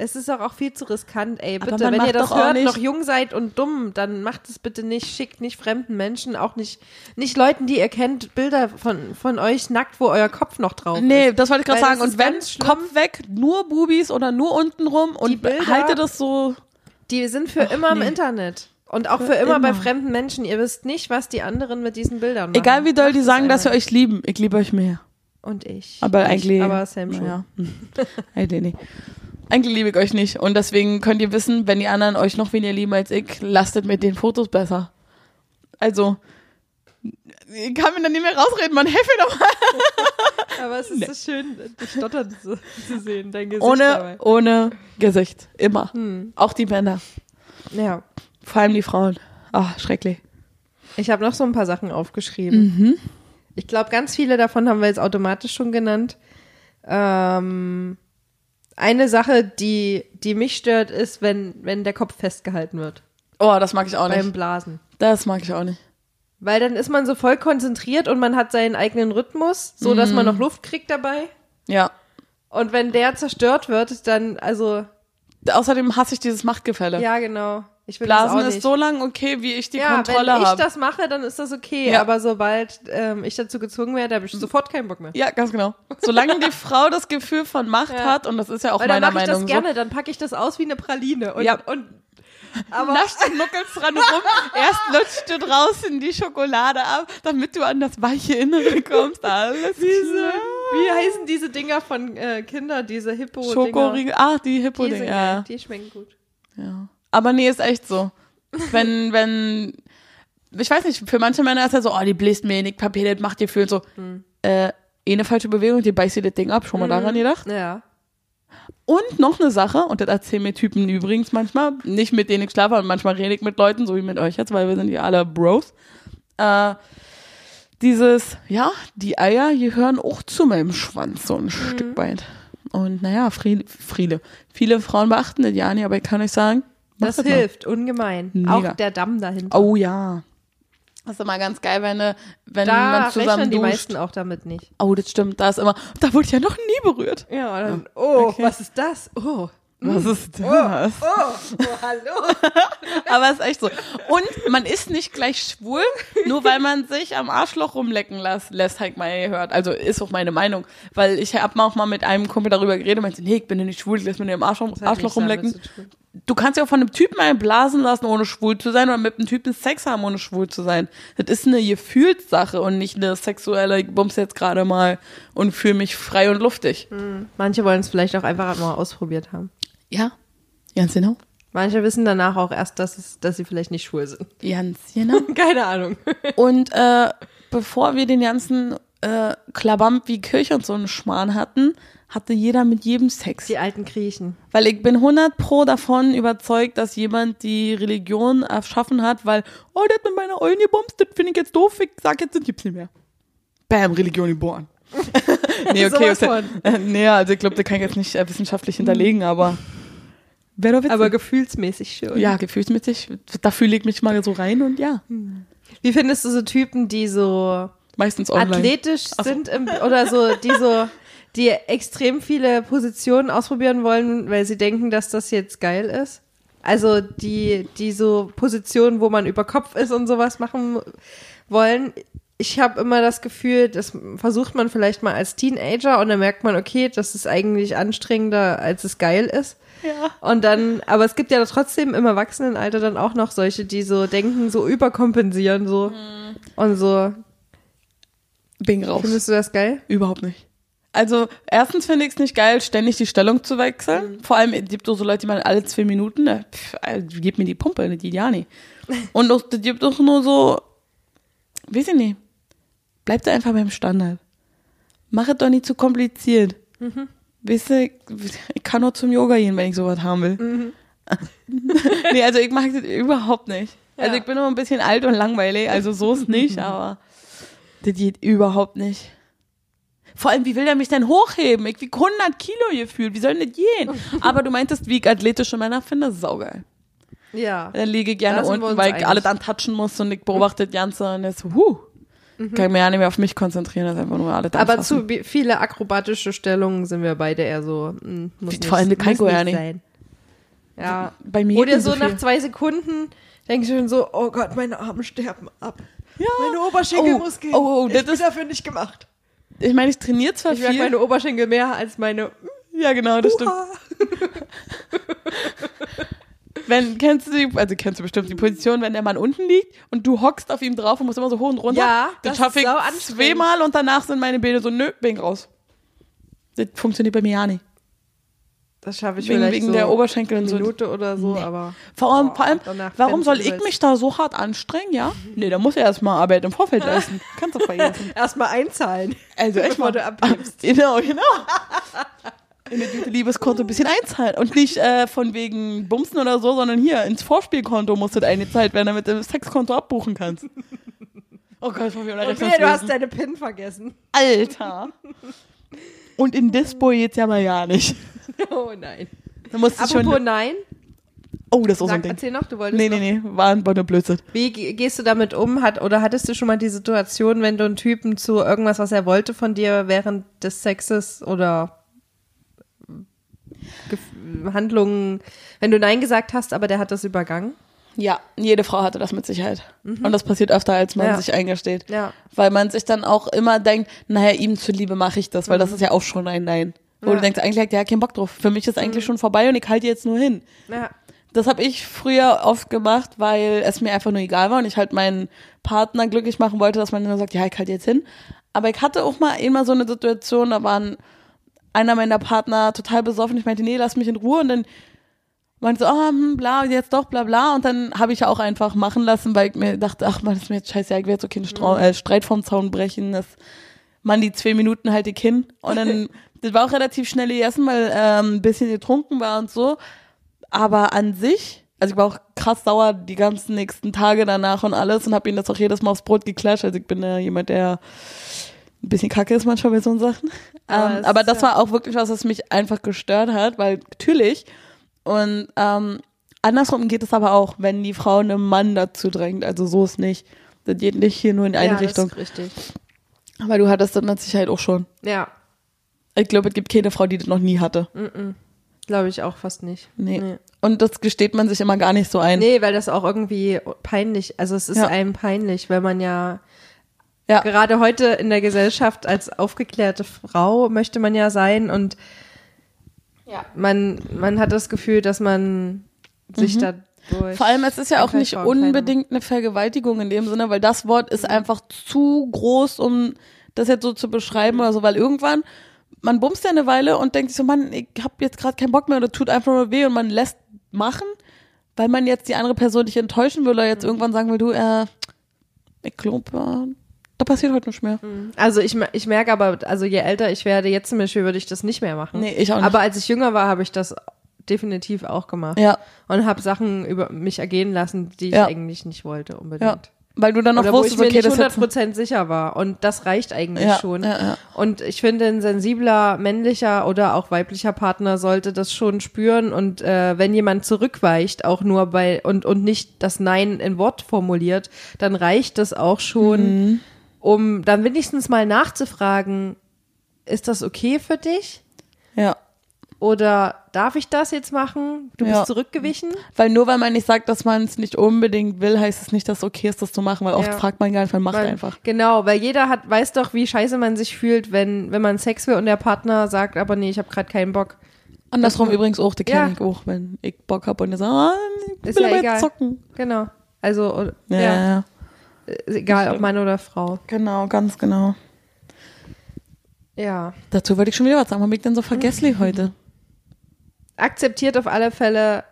Es ist auch, auch viel zu riskant, ey. Bitte, wenn ihr das hört, noch jung seid und dumm, dann macht es bitte nicht. Schickt nicht fremden Menschen, auch nicht, nicht Leuten, die ihr kennt, Bilder von, von euch nackt, wo euer Kopf noch drauf Nee, ist. das wollte ich gerade sagen. Und wenn. Kopf weg, nur Bubis oder nur unten rum und Bilder- halte das so. Die sind für immer im nee. Internet. Und auch für, immer, bei immer. fremden Menschen. Ihr wisst nicht, was die anderen mit diesen Bildern machen. Egal wie doll die sagen, dass sie euch lieben. Ich liebe euch mehr. Und ich. Aber ich, eigentlich. Aber Sam schon. Ja. Eigentlich nicht. Eigentlich liebe ich euch nicht. Und deswegen könnt ihr wissen, wenn die anderen euch noch weniger lieben als ich, lastet mit den Fotos besser. Also, ich kann mir dann nicht mehr rausreden, man helfe doch mal. Aber es ist so schön, dich stottern zu, zu sehen, dein Gesicht Ohne, dabei. ohne Gesicht. Immer. Hm. Auch die Männer. Ja. Vor allem die Frauen. Ah, schrecklich. Ich habe noch so ein paar Sachen aufgeschrieben. Mhm. Ich glaube, ganz viele davon haben wir jetzt automatisch schon genannt. Ähm, eine Sache, die, die mich stört, ist, wenn, wenn der Kopf festgehalten wird Oh, das mag ich auch beim nicht. Blasen. Das mag ich auch nicht. Weil dann ist man so voll konzentriert und man hat seinen eigenen Rhythmus, so dass Mhm. man noch Luft kriegt dabei. Ja. Und wenn der zerstört wird, dann, also, Außerdem hasse ich dieses Machtgefälle. ja, genau. Ich will Blasen ist so lang okay, wie ich die ja, Kontrolle wenn ich habe. das mache, dann ist das okay. Ja. Aber sobald ähm, ich dazu gezwungen werde, habe ich sofort keinen Bock mehr. Ja, ganz genau. Solange die Frau das Gefühl von Macht Ja. hat, und das ist ja auch Weil dann meiner mache ich Meinung das gerne, dann packe ich das aus wie eine Praline. Und, Ja. und aber Nascht und nuckelst dran rum. Erst lutscht du draußen die Schokolade ab, damit du an das weiche Innere kommst. Alles diese, wie heißen diese Dinger von äh, Kindern, diese hippo dinger Schokoriegel. Ah, die Die, hippo sind dinger geil, ja. die schmecken gut. ja. Aber nee, ist echt so. Wenn, wenn, ich weiß nicht, für manche Männer ist ja so, oh, die bläst mir nicht Papier, das macht dir fühlen so, Hm. äh, eine falsche Bewegung, die beißt dir das Ding ab, schon mal daran gedacht? Ja. Und noch eine Sache, und das erzählen mir Typen übrigens manchmal, nicht mit denen ich schlafe, und manchmal rede ich mit Leuten, so wie mit euch jetzt, weil wir sind ja alle Bros. Äh, dieses, ja, die Eier gehören auch zu meinem Schwanz, so ein Mhm. Stück weit. Und naja, Friede, Friede. Viele Frauen beachten das ja nicht, aber ich kann euch sagen, Das mal. hilft ungemein. Mega. Auch der Damm dahinter. Oh ja. Das ist immer ganz geil, wenn, äh, wenn da man zusammen rechnen die duscht. meisten auch damit nicht. Oh, das stimmt, da ist immer, da wurde ich ja noch nie berührt. Ja, und dann, oh, okay. was ist das? Oh, Was ist das? oh, oh, hallo. Aber es ist echt so. Und man ist nicht gleich schwul, nur weil man sich am Arschloch rumlecken lässt, lässt halt mal gehört. Also ist auch meine Meinung. Weil ich habe auch mal mit einem Kumpel darüber geredet und meinte, nee, ich bin ja nicht schwul, ich lass mir den Arschloch, Das hat Arschloch damit rumlecken. Du kannst ja auch von einem Typen einen blasen lassen, ohne schwul zu sein, oder mit einem Typen Sex haben, ohne schwul zu sein. Das ist eine Gefühlssache und nicht eine sexuelle, ich bums jetzt gerade mal und fühle mich frei und luftig. Manche wollen es vielleicht auch einfach mal ausprobiert haben. Ja, ganz genau. Manche wissen danach auch erst, dass, es, dass sie vielleicht nicht schwul sind. Ganz genau. Keine Ahnung. Und äh, bevor wir den ganzen äh, Klabamp wie Kirche und so einen Schmarrn hatten, hatte jeder mit jedem Sex. Die alten Griechen. Weil ich bin 100 pro davon überzeugt, dass jemand die Religion erschaffen hat, weil, oh, der hat mit meiner Eulen gebumst, das finde ich jetzt doof, ich sag jetzt, das gibt's nicht mehr. Bam, Religion geboren. nee, okay. Sowas von. äh, nee, also ich glaube, das kann ich jetzt nicht äh, wissenschaftlich hinterlegen, aber wäre doch witzig. Aber gefühlsmäßig schon. ja, gefühlsmäßig, da fühle ich mich mal so rein und ja, Wie findest du so Typen, die so meistens online. athletisch so. sind im, oder so, die so, die extrem viele Positionen ausprobieren wollen, weil sie denken, dass das jetzt geil ist? Also die, die so Positionen, wo man über Kopf ist und sowas machen wollen. Ich habe immer das Gefühl, das versucht man vielleicht mal als Teenager und dann merkt man, okay, das ist eigentlich anstrengender, als es geil ist. Ja. Und dann, aber es gibt ja trotzdem im Erwachsenenalter dann auch noch solche, die so denken, so überkompensieren, so. Und so. Bin raus. Findest du das geil? Überhaupt nicht. Also, erstens finde ich es nicht geil, ständig die Stellung zu wechseln. Vor allem, es gibt auch so Leute, die machen alle zwei Minuten, ne, pff, Alter, gib mir die Pumpe, das geht ja nicht. Und es gibt auch nur so, weiß ich nicht, bleib da einfach beim Standard. Mach es doch nicht zu kompliziert. Weißt du, ich, kann nur zum Yoga gehen, wenn ich sowas haben will. nee, also ich mag das überhaupt nicht. Also Ja. ich bin nur ein bisschen alt und langweilig, also so ist nicht, aber das geht überhaupt nicht. Vor allem, wie will der mich denn hochheben? Ich wieg 100 Kilo gefühlt. Wie soll denn das gehen? Aber du meintest, wie ich athletische Männer finde, saugeil. Ja. Dann liege ich gerne Da unten, weil ich einig. alles antatschen muss und ich beobachte das Ganze und das so, huh. Kann ich mir ja nicht mehr auf mich konzentrieren, das ist einfach nur alles Aber anfassen. zu viele akrobatische Stellungen sind wir beide eher so, mm, muss nicht, Vor allem muss Kaiko ja nicht sein. Ja. Bei mir Oder so so nach zwei Sekunden denkst du schon so, oh Gott, meine Arme sterben ab. Ja. Meine Oberschenkelmuskeln. Oh, oh, oh, das ich bin ist- dafür nicht gemacht. Ich meine, ich trainiere zwar Ich viel. meine Oberschenkel mehr als meine. ja, genau, das stimmt. Uha. Wenn, kennst du die, also kennst du bestimmt die Position, wenn der Mann unten liegt und du hockst auf ihm drauf und musst immer so hoch und runter. Ja, das schaffe ich zweimal und danach sind meine Beine so, nö, bin ich raus. Das funktioniert bei mir ja nicht. Das schaffe ich Wegen, vielleicht wegen so der Oberschenkel und so. Minute oder so, aber Vor allem, Boah, vor allem warum soll du ich mich da so hart anstrengen, ja? Nee, da muss er erstmal Arbeit im Vorfeld leisten. Kannst du vergessen. erstmal einzahlen. Also echt mal. du abgibst. Genau, genau. In das Liebeskonto ein bisschen einzahlen. Und nicht äh, von wegen Bumsen oder so, sondern hier ins Vorspielkonto muss das eingezahlt werden, damit du das Sexkonto abbuchen kannst. Oh Gott, war wieder Und wehe, du hast deine PIN vergessen. Alter. Und in Dispo jetzt ja mal ja nicht. Oh nein. Da musst du Apropos schon. nein, Oh, das ist auch so ein Ding. erzähl noch, du wolltest Nee, noch. nee, nee, war, war nur Blödsinn. Wie ge- gehst du damit um? Hat, oder hattest du schon mal die Situation, wenn du einen Typen zu irgendwas, was er wollte von dir während des Sexes oder Gef- Handlungen, wenn du Nein gesagt hast, aber der hat das übergangen? Ja, jede Frau hatte das mit Sicherheit. Und das passiert öfter, als man Ja. sich eingesteht. Ja. Weil man sich dann auch immer denkt, naja, ihm zuliebe mache ich das, weil das ist ja auch schon ein Nein. Wo Ja. du denkst, eigentlich hat der keinen Bock drauf. Für mich ist eigentlich schon vorbei und ich halte jetzt nur hin. Ja. Das habe ich früher oft gemacht, weil es mir einfach nur egal war und ich halt meinen Partner glücklich machen wollte, dass man nur sagt, ja, ich halte jetzt hin. Aber ich hatte auch mal immer so eine Situation, da waren einer meiner Partner total besoffen. Ich meinte, nee, lass mich in Ruhe. Und dann meinte so, ah, hm, bla, jetzt doch, bla, bla. Und dann habe ich auch einfach machen lassen, weil ich mir dachte, ach man, das ist mir jetzt scheiße, ich werde so keinen Strau äh, Streit vom Zaun brechen. Das, man, die zwei Minuten halte ich hin. Und dann, das war auch relativ schnell gegessen, weil ähm, ein bisschen getrunken war und so. Aber an sich, also ich war auch krass sauer die ganzen nächsten Tage danach und alles und habe ihm das auch jedes Mal aufs Brot geklatscht. Also ich bin ja jemand, der ein bisschen kacke ist manchmal bei so Sachen. Aber ähm, aber ist das ja- war auch wirklich was, was mich einfach gestört hat, weil natürlich und ähm, andersrum geht es aber auch, wenn die Frau einen Mann dazu drängt. Also so ist nicht. Das geht nicht hier nur in eine ja, Richtung. Das ist richtig. Aber du hattest das mit Sicherheit auch schon. Ja, Ich glaube, es gibt keine Frau, die das noch nie hatte. glaube ich auch fast nicht. Nee. Nee. Und das gesteht man sich immer gar nicht so ein. Nee, weil das auch irgendwie peinlich, also es ist Ja. einem peinlich, weil man ja Ja. gerade heute in der Gesellschaft als aufgeklärte Frau möchte man ja sein und Ja. man, man hat das Gefühl, dass man sich. Mhm. Vor allem, es ist ja auch nicht unbedingt eine Vergewaltigung in dem Sinne, weil das Wort ist einfach zu groß, um das jetzt so zu beschreiben oder so, weil irgendwann, man bumst ja eine Weile und denkt sich so, Mann, ich hab jetzt gerade keinen Bock mehr oder tut einfach nur weh und man lässt machen, weil man jetzt die andere Person nicht enttäuschen will oder jetzt irgendwann sagen will, du, äh, ich glaube, äh, Da passiert heute nicht mehr. Also ich, ich merke aber, also je älter ich werde, jetzt zum Beispiel würde ich das nicht mehr machen. Nee, ich auch nicht. Aber als ich jünger war, habe ich das definitiv auch gemacht. Ja, Und habe Sachen über mich ergehen lassen, die ich Ja. eigentlich nicht wollte unbedingt. ja. Weil du dann noch Oder wo ich wusstest, mir okay, nicht das jetzt, 100% sicher war. Und das reicht eigentlich Ja, schon. ja, ja. Und ich finde, ein sensibler männlicher oder auch weiblicher Partner sollte das schon spüren. Und äh, wenn jemand zurückweicht, auch nur bei und, und nicht das Nein in Wort formuliert, dann reicht das auch schon, Mhm. um dann wenigstens mal nachzufragen, ist das okay für dich? ja. Oder darf ich das jetzt machen? Du Ja. bist zurückgewichen? Weil nur weil man nicht sagt, dass man es nicht unbedingt will, heißt es nicht, dass es okay ist, das zu machen, weil oft Ja. fragt man gar nicht, man macht Weil- einfach. Genau, weil jeder hat, weiß doch, wie scheiße man sich fühlt, wenn, wenn man Sex will und der Partner sagt, aber nee, ich habe gerade keinen Bock. Andersrum übrigens auch, der Ja. kenne ich auch, wenn ich Bock hab und der sagt, ah, ich Ist will ja aber egal. jetzt zocken. Genau. Also, Ja, ist egal ob Mann oder Frau. genau, ganz genau. Ja. Dazu wollte ich schon wieder was sagen. Warum bin ich denn so vergesslich heute? Akzeptiert auf alle Fälle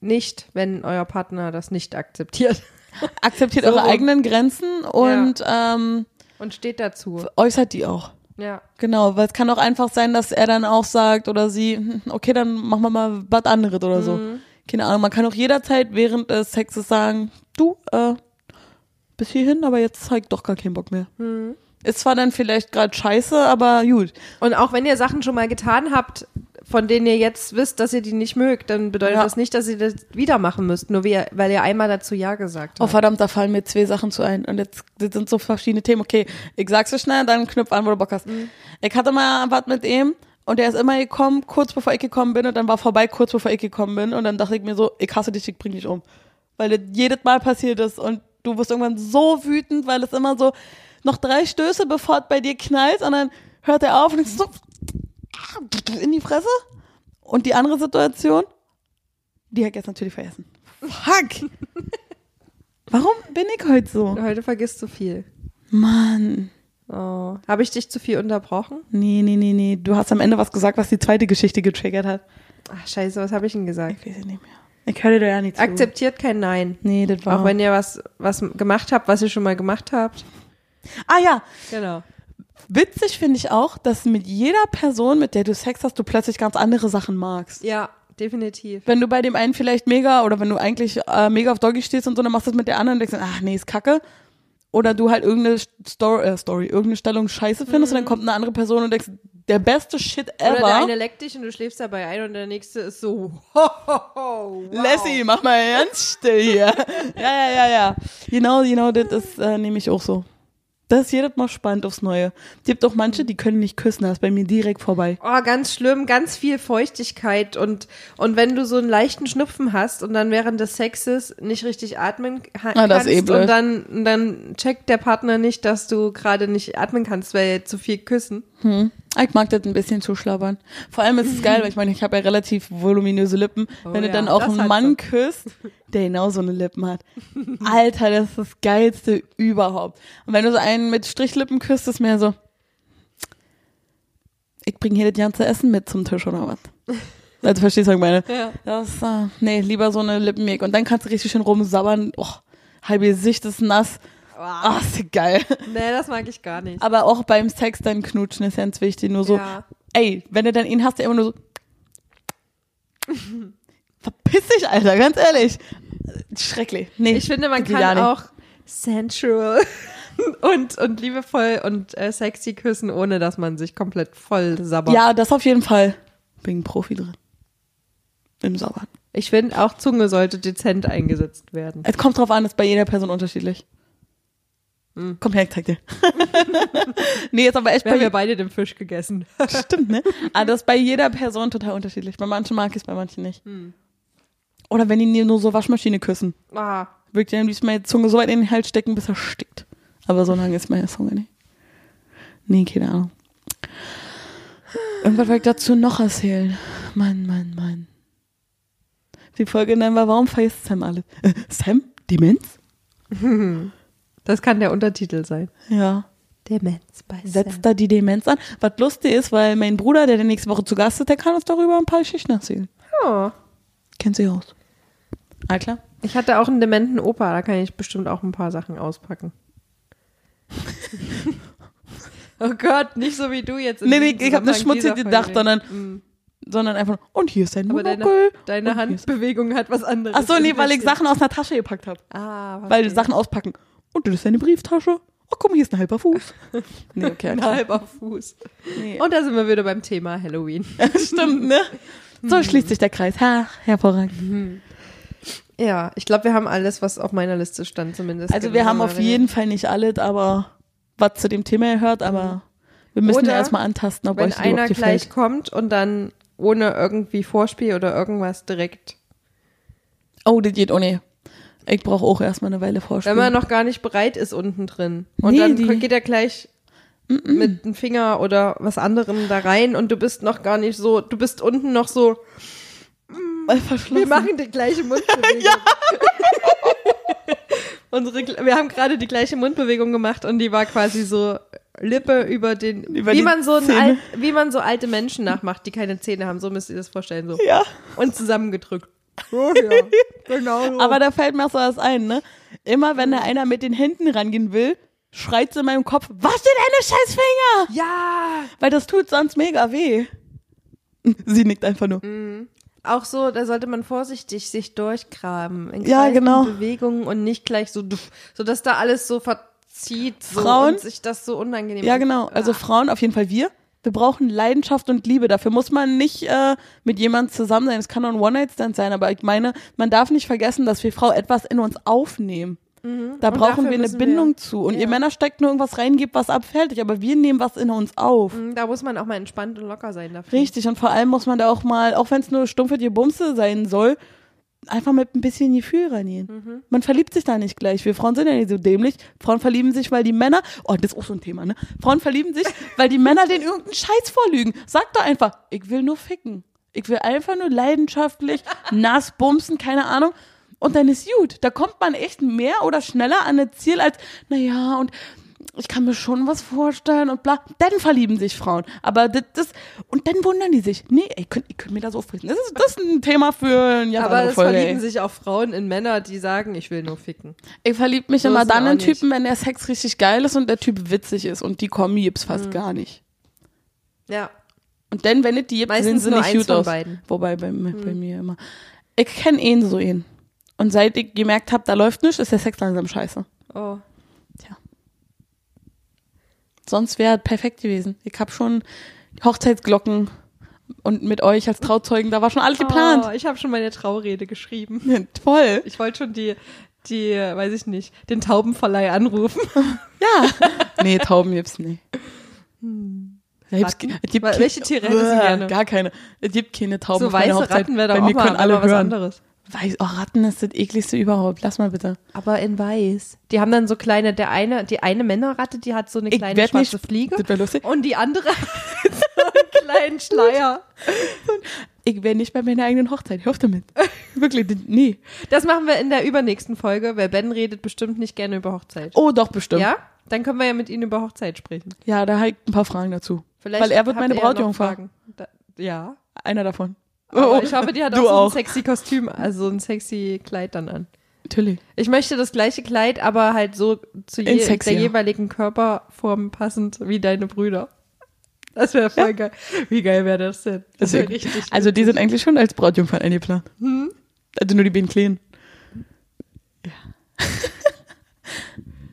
nicht, wenn euer Partner das nicht akzeptiert. Akzeptiert So eure eigenen Grenzen und ähm, Und steht dazu. äußert die auch. Ja. Genau, weil es kann auch einfach sein, dass er dann auch sagt oder sie, hm, okay, dann machen wir mal was anderes oder so. Mhm. Keine Ahnung, man kann auch jederzeit während des Sexes sagen, du, äh, bis hierhin, aber jetzt zeig doch gar keinen Bock mehr. Mhm. Ist zwar dann vielleicht gerade scheiße, aber gut. Und auch wenn ihr Sachen schon mal getan habt, von denen ihr jetzt wisst, dass ihr die nicht mögt, dann bedeutet Ja. das nicht, dass ihr das wieder machen müsst, nur wie ihr, weil ihr einmal dazu Ja gesagt Oh habt. verdammt, da fallen mir zwei Sachen zu ein. Und jetzt das sind so verschiedene Themen. Okay, ich sag's dir schnell, dann knüpf an, wo du Bock hast. Ich hatte mal was mit ihm und der ist immer gekommen, kurz bevor ich gekommen bin und dann war vorbei, kurz bevor ich gekommen bin. Und dann dachte ich mir so, ich hasse dich, ich bring dich um. Weil das jedes Mal passiert ist und du wirst irgendwann so wütend, weil es immer so noch drei Stöße, bevor es bei dir knallt und dann hört er auf und ich so in die Fresse. Und die andere Situation, die hat jetzt natürlich vergessen. Fuck! Warum bin ich heute so? Heute vergisst du viel. Mann. Oh. Habe ich dich zu viel unterbrochen? Nee, nee, nee, nee. Du hast am Ende was gesagt, was die zweite Geschichte getriggert hat. Ach, scheiße, was habe ich denn gesagt? Ich weiß es nicht mehr. Ich höre dir ja nicht zu. Akzeptiert kein Nein. Nee, das war. Auch wenn ihr was, was gemacht habt, was ihr schon mal gemacht habt. ah ja, Genau. Witzig finde ich auch, dass mit jeder Person, mit der du Sex hast, du plötzlich ganz andere Sachen magst. Ja, definitiv. Wenn du bei dem einen vielleicht mega oder wenn du eigentlich äh, mega auf Doggy stehst und so, dann machst du das mit der anderen und denkst, ach nee, ist kacke. Oder du halt irgendeine Story, äh, Story irgendeine Stellung scheiße findest und dann kommt eine andere Person und denkst, der beste Shit ever. Oder der eine leckt dich und du schläfst dabei ein und der nächste ist so, ho, ho, ho, wow. Lassie, mach mal ganz still hier. ja, ja, ja, ja. Genau, genau, das ist äh, nämlich auch so. Das ist jedes Mal spannend aufs Neue. Es gibt auch manche, die können nicht küssen, das ist bei mir direkt vorbei. Oh, ganz schlimm, ganz viel Feuchtigkeit und, und wenn du so einen leichten Schnupfen hast und dann während des Sexes nicht richtig atmen ka- Ah, das kannst eh und dann, dann checkt der Partner nicht, dass du gerade nicht atmen kannst, weil zu viel küssen. Ich mag das ein bisschen zuschlabbern. Vor allem ist es geil, weil ich meine, ich habe ja relativ voluminöse Lippen. Oh Wenn du ja, dann auch einen Mann sie. küsst, der genau so eine Lippen hat. Alter, das ist das Geilste überhaupt. Und wenn du so einen mit Strichlippen küsst, ist mir so, ich bringe hier das ganze Essen mit zum Tisch oder was? Also verstehst du, was ich meine? Ja. Das, äh, nee, lieber so eine Lippenmeg. Und dann kannst du richtig schön rumsabbern. Oh, halbe Gesicht ist nass. Ah, ist ja geil. Nee, das mag ich gar nicht. Aber auch beim Sex dann knutschen ist ganz wichtig. Nur so, Ja. ey, wenn du dann ihn hast, der immer nur so. Verpiss dich, Alter, ganz ehrlich. Schrecklich. Nee, Ich finde, man kann auch sensual und, und liebevoll und äh, sexy küssen, ohne dass man sich komplett voll sabbert. Ja, das auf jeden Fall. Bin ein Profi drin. Im Saubern. Ich finde, auch Zunge sollte dezent eingesetzt werden. Es kommt drauf an, ist bei jeder Person unterschiedlich. Hm. Komm her, ich zeig dir. nee, ist aber echt Wir haben bei ja beide den Fisch gegessen. Stimmt, ne? Aber das ist bei jeder Person total unterschiedlich. Bei manchen mag ich es, bei manchen nicht. Hm. Oder wenn die nur so Waschmaschine küssen. Ah, Wirklich am liebsten meine Zunge so weit in den Hals stecken, bis er stickt. Aber so lange ist meine Zunge nicht. Nee, keine Ahnung. Irgendwas wollte ich dazu noch erzählen. Mann, Mann, Mann. Die Folge nennen wir, warum Sam alles? Äh, Sam? Demenz? das kann der Untertitel sein. Ja. Demenz bei Setzt da die Demenz an. Was lustig ist, weil mein Bruder, der nächste Woche zu Gast ist, der kann uns darüber ein paar Geschichten erzählen. Oh. Kennt sie aus. Ah, klar. Ich hatte auch einen dementen Opa, da kann ich bestimmt auch ein paar Sachen auspacken. Oh Gott, nicht so wie du jetzt. Nee, nee, ich habe nicht schmutzig gedacht, sondern, Mm. sondern einfach, und hier ist dein Aber deine, deine Handbewegung hat was anderes. Ach so, nee, weil ich. Sachen aus einer Tasche gepackt habe. Ah, Weil. Sachen auspacken. Und das ist deine Brieftasche. Oh, guck mal, hier ist ein halber Fuß. Nee, okay. Ein halber Fuß. Nee. Und da sind wir wieder beim Thema Halloween. Stimmt, ne? So schließt sich der Kreis. Ha, hervorragend. Ja, ich glaube, wir haben alles, was auf meiner Liste stand, zumindest. Also wir haben auf jeden Fall nicht alles, aber was zu dem Thema gehört, aber wir müssen Oder ja erstmal antasten, ob Wenn euch einer überhaupt gleich kommt und dann ohne irgendwie Vorspiel oder irgendwas direkt, Oh, das geht, oh nee. Ich brauche auch erstmal eine Weile Vorspiel. wenn man noch gar nicht bereit ist unten drin. Und Nee, dann die- geht er gleich mit dem Finger oder was anderem da rein und du bist noch gar nicht so, du bist unten noch so, Mal wir machen die gleiche Mundbewegung. Unsere, wir haben gerade die gleiche Mundbewegung gemacht und die war quasi so Lippe über den, Über wie man so alt, wie man so alte Menschen nachmacht, die keine Zähne haben, so müsst ihr das vorstellen, so. Ja. Und zusammengedrückt. Oh ja, genau so. Aber da fällt mir auch so was ein, ne? Immer wenn da einer mit den Händen rangehen will, schreit in meinem Kopf, wasch dir deine scheiß Finger! ja, Weil das tut sonst mega weh. Sie nickt einfach nur. auch so, da sollte man vorsichtig sich durchgraben. In Ja, genau. Bewegungen und nicht gleich so, so dass da alles so verzieht so Frauen- und sich das so unangenehm Ja, genau. Also Frauen, auf jeden Fall wir. Wir brauchen Leidenschaft und Liebe. Dafür muss man nicht äh, mit jemandem zusammen sein. Es kann auch ein One-Night-Stand sein, aber ich meine, man darf nicht vergessen, dass wir Frau etwas in uns aufnehmen. Da Und brauchen wir eine Bindung wir- zu. Und ja. ihr Männer steckt nur irgendwas rein, gebt was ab, fertig. Aber wir nehmen was in uns auf. Mhm, Da muss man auch mal entspannt und locker sein dafür. Richtig. Und vor allem muss man da auch mal, auch wenn es nur stumpfe die Bumse sein soll, einfach mit ein bisschen Gefühl reingehen. Mhm. Man verliebt sich da nicht gleich. Wir Frauen sind ja nicht so dämlich. Frauen verlieben sich, weil die Männer, oh, das ist auch so ein Thema, ne? Frauen verlieben sich, weil die Männer den irgendeinen Scheiß vorlügen. Sag doch einfach, ich will nur ficken. Ich will einfach nur leidenschaftlich, nass bumsen, keine Ahnung. Und dann ist gut. Da kommt man echt mehr oder schneller an ein Ziel als, naja, und ich kann mir schon was vorstellen und bla. Dann verlieben sich Frauen. Aber das, das und dann wundern die sich. Nee, ey, könnt, ihr könnt mir das aufrichten. Das ist, das ist ein Thema für eine ganz Aber es Folge. verlieben ey. sich auch Frauen in Männer, die sagen, ich will nur ficken. Ich verlieb mich So immer dann in nicht. Typen, wenn der Sex richtig geil ist und der Typ witzig ist. Und die Kombi gibt's fast Mhm. gar nicht. Ja. Und dann, wenn es die gibt, sehen sie nicht gut aus. beiden. Mhm. Wobei bei, mir- bei mir immer. Ich kenne ihn so ihn. Und seit ich gemerkt habe, da läuft nichts, ist der Sex langsam scheiße. Oh. Sonst wäre perfekt gewesen. Ich habe schon Hochzeitsglocken und mit euch als Trauzeugen, da war schon alles Oh, geplant. ich habe schon meine Traurede geschrieben. Toll. Ich wollte schon die, die, weiß ich nicht, den Taubenverleih anrufen. Ja. nee, Tauben gibt's nicht. Da gibt's- Ratten? es gibt welche Tiere hättest du gerne? Gar keine. Es gibt keine Tauben so weiße. Ratten wäre doch Bei auch mal, können alle was hören. anderes. Weiß, oh, Ratten ist das ekligste überhaupt. Lass mal bitte. Aber in weiß. Die haben dann so kleine, der eine, die eine Männerratte, die hat so eine Ich kleine schwarze nicht- Fliege. Das lustig. Und die andere hat so einen kleinen Schleier. Ich wäre nicht bei meiner eigenen Hochzeit. Hör auf damit. Wirklich, nee. Das machen wir in der übernächsten Folge, weil Ben redet bestimmt nicht gerne über Hochzeit. Oh, doch, bestimmt. Ja? Dann können wir ja mit Ihnen über Hochzeit sprechen. Ja, da habe ich ein paar Fragen dazu. Vielleicht Weil er wird meine Brautjungfer. Ja. Einer davon. Aber Oh, ich hoffe, die hat auch so auch. ein sexy Kostüm, also so ein sexy Kleid dann an. Natürlich. Ich möchte das gleiche Kleid, aber halt so zu je, sexier. der jeweiligen Körperform passend wie deine Brüder. Das wäre voll geil. Wie geil wäre das denn? Das wäre Deswegen. richtig. Also die sind eigentlich schon als Brautjungfern eingeplant. Hm? Also nur die beiden Kleinen. Ja.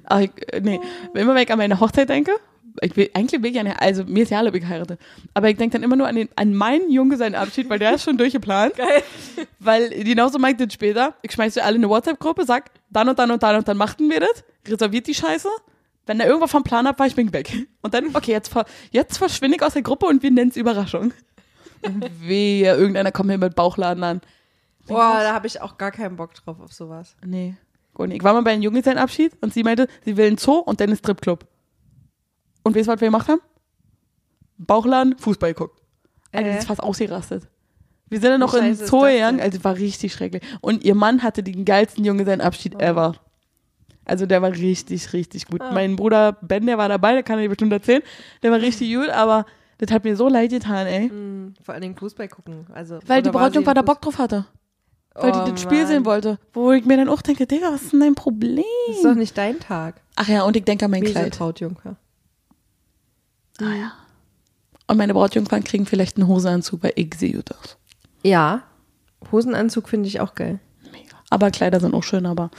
Ach, ich, äh, nee, immer wenn ich an meine Hochzeit denke, ich will, eigentlich will ich ja, also mir ist ja alle geheiratet, aber ich denke dann immer nur an, den, an meinen Junggesellenabschied, weil der ist schon durchgeplant. Geil. Weil genauso meint das später, ich schmeiße alle in eine WhatsApp-Gruppe, sag, dann und dann und dann und dann machten wir das, reserviert die Scheiße. Wenn da irgendwas vom Plan ab war, ich bin weg. Und dann, okay, jetzt, ver, jetzt verschwinde ich aus der Gruppe und wir nennen es Überraschung. Wehe, irgendeiner kommt mir mit Bauchladen an. Boah, da habe ich auch gar keinen Bock drauf auf sowas. Nee, nicht. Ich war mal bei einem Junggesellenabschied und sie meinte, sie will einen Zoo und dann einen Stripclub. Und weißt du, was wir gemacht haben? Bauchladen, Fußball geguckt. Also, Äh? das ist fast ausgerastet. Wir sind dann noch Wie in Zoo das gegangen, also war richtig schrecklich. Und ihr Mann hatte den geilsten Junggesellenabschied Oh. ever. Also der war richtig, richtig gut. Ah. Mein Bruder Ben, der war dabei, der kann er dir bestimmt erzählen. Der war richtig gut, aber das hat mir so leid getan, ey. Mhm, vor allen Dingen Fußball gucken. Also, Weil die war Brautjungfer da Bock drauf hatte. weil Oh, die das Spiel Mann. sehen wollte. Wo ich mir dann auch denke, Digga, was ist denn dein Problem? Das ist doch nicht dein Tag. Ach ja, und ich denke an mein Miese Kleid. Brautjungfer. Ah ja. Und meine Brautjungfern kriegen vielleicht einen Hosenanzug, weil ich sehe. Ja. Hosenanzug finde ich auch geil. Mega. Aber Kleider sind auch schön, aber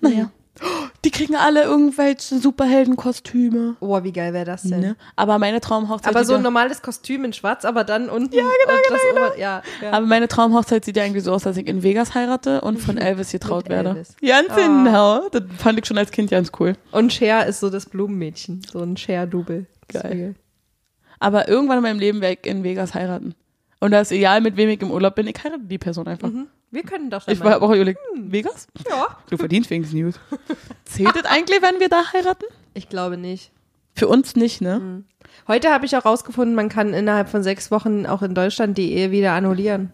naja. Die kriegen alle irgendwelche Superheldenkostüme. Oh, wie geil wäre das denn? Ne? Aber meine Traumhochzeit. Aber so ein normales Kostüm in schwarz, aber dann unten. Ja, genau, das Ober ja, ja. aber meine Traumhochzeit sieht ja irgendwie so aus, dass ich in Vegas heirate und von Elvis getraut werde. Elvis. Ganz Ah. genau. Das fand ich schon als Kind ganz cool. Und Cher ist so das Blumenmädchen. So ein Cher-Double. Geil. Aber irgendwann in meinem Leben werde ich in Vegas heiraten. Und da ist egal, mit wem ich im Urlaub bin, ich heirate die Person einfach. Mhm. Wir können doch schon Ich war auch überlegt, Vegas? ja. Du verdienst wenigstens News. Zählt das eigentlich, wenn wir da heiraten? Ich glaube nicht. Für uns nicht, ne? Mhm. Heute habe ich auch rausgefunden, man kann innerhalb von sechs Wochen auch in Deutschland die Ehe wieder annullieren.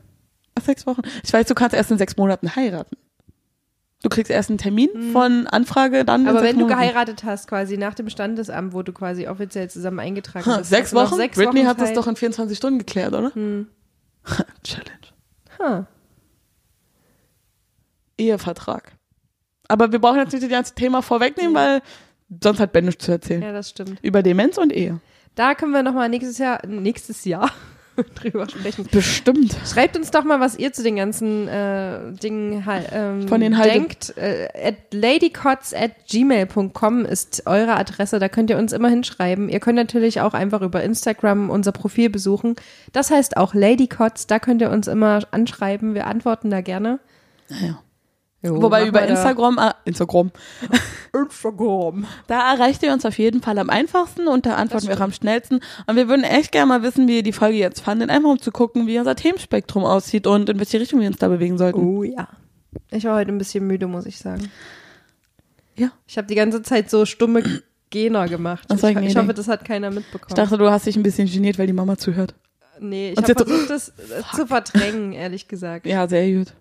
Ach, Sechs Wochen. Ich weiß, du kannst erst in sechs Monaten heiraten. Du kriegst erst einen Termin von Anfrage, dann Mhm. Aber wenn du geheiratet hast, quasi nach dem Standesamt, wo du quasi offiziell zusammen eingetragen Ha, bist. Sechs Wochen? Sechs Britney Wochen hat das Zeit. doch in 24 Stunden geklärt, oder? Hm. Challenge. Ha. Ehevertrag. Aber wir brauchen jetzt nicht das ganze Thema vorwegnehmen, weil sonst hat Ben nichts zu erzählen. Ja, das stimmt. Über Demenz und Ehe. Da können wir nochmal nächstes Jahr, nächstes Jahr drüber sprechen. Bestimmt. Schreibt uns doch mal, was ihr zu den ganzen äh, Dingen ähm, Von den denkt. Äh, at ladycots at gmail.com ist eure Adresse. Da könnt ihr uns immer hinschreiben. Ihr könnt natürlich auch einfach über Instagram unser Profil besuchen. Das heißt auch ladycots. Da könnt ihr uns immer anschreiben. Wir antworten da gerne. Naja. Jo, Wobei über wir da- Instagram, ah, Instagram, Instagram. da erreicht ihr uns auf jeden Fall am einfachsten und da antworten wir auch am schnellsten. Und wir würden echt gerne mal wissen, wie ihr die Folge jetzt fandet, einfach um zu gucken, wie unser Themenspektrum aussieht und in welche Richtung wir uns da bewegen sollten. Oh ja. Ich war heute ein bisschen müde, muss ich sagen. Ja. Ich habe die ganze Zeit so stumme Gener gemacht. Ich, ich nee. hoffe, das hat keiner mitbekommen. Ich dachte, du hast dich ein bisschen geniert, weil die Mama zuhört. nee, ich habe hat so- versucht, das äh, zu verdrängen, ehrlich gesagt. Ja, sehr gut.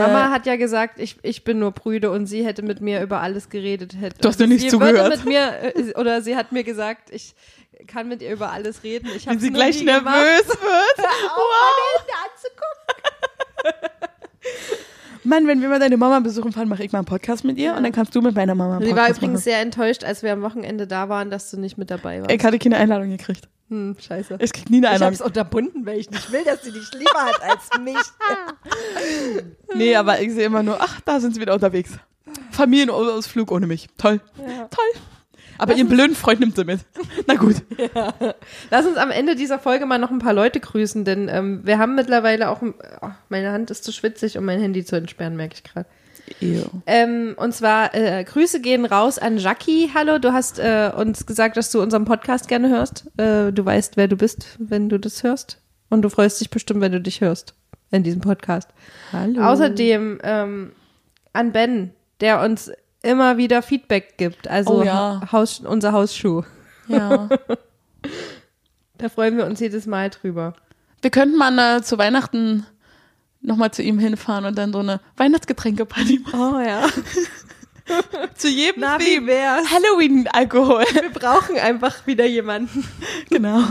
Mama Äh, hat ja gesagt, ich, ich bin nur prüde und sie hätte mit mir über alles geredet. Hätte. Du hast mir nicht sie zugehört. Mit mir, äh, oder sie hat mir gesagt, ich kann mit ihr über alles reden. Ich wenn sie gleich nervös wird. Mann, wenn wir mal deine Mama besuchen fahren, mache ich mal einen Podcast mit ihr und dann kannst du mit meiner Mama einen Sie war übrigens machen. sehr enttäuscht, als wir am Wochenende da waren, dass du nicht mit dabei warst. Ich hatte keine Einladung gekriegt. Hm, scheiße. Ich krieg nie eine Ich es unterbunden, weil ich nicht will, dass sie dich lieber hat als mich. Nee, aber ich sehe immer nur, ach, da sind sie wieder unterwegs. Familienausflug ohne mich. Toll. Ja. Toll. Aber ihren blöden Freund nimmt sie mit. Na gut. Lass uns am Ende dieser Folge mal noch ein paar Leute grüßen, denn ähm, wir haben mittlerweile auch. Oh, meine Hand ist zu schwitzig, um mein Handy zu entsperren, merke ich gerade. Ähm, und zwar äh, Grüße gehen raus an Jackie. Hallo, du hast äh, uns gesagt, dass du unseren Podcast gerne hörst. Äh, du weißt, wer du bist, wenn du das hörst. Und du freust dich bestimmt, wenn du dich hörst in diesem Podcast. Hallo. Außerdem ähm, an Ben, der uns immer wieder Feedback gibt. Also Oh ja. Haus, unser Hausschuh. Ja. Da freuen wir uns jedes Mal drüber. Wir könnten mal äh, zu Weihnachten nochmal zu ihm hinfahren und dann so eine Weihnachtsgetränkeparty machen. Oh ja. Zu jedem Na, wie wär's? Halloween-Alkohol. Wir brauchen einfach wieder jemanden. genau.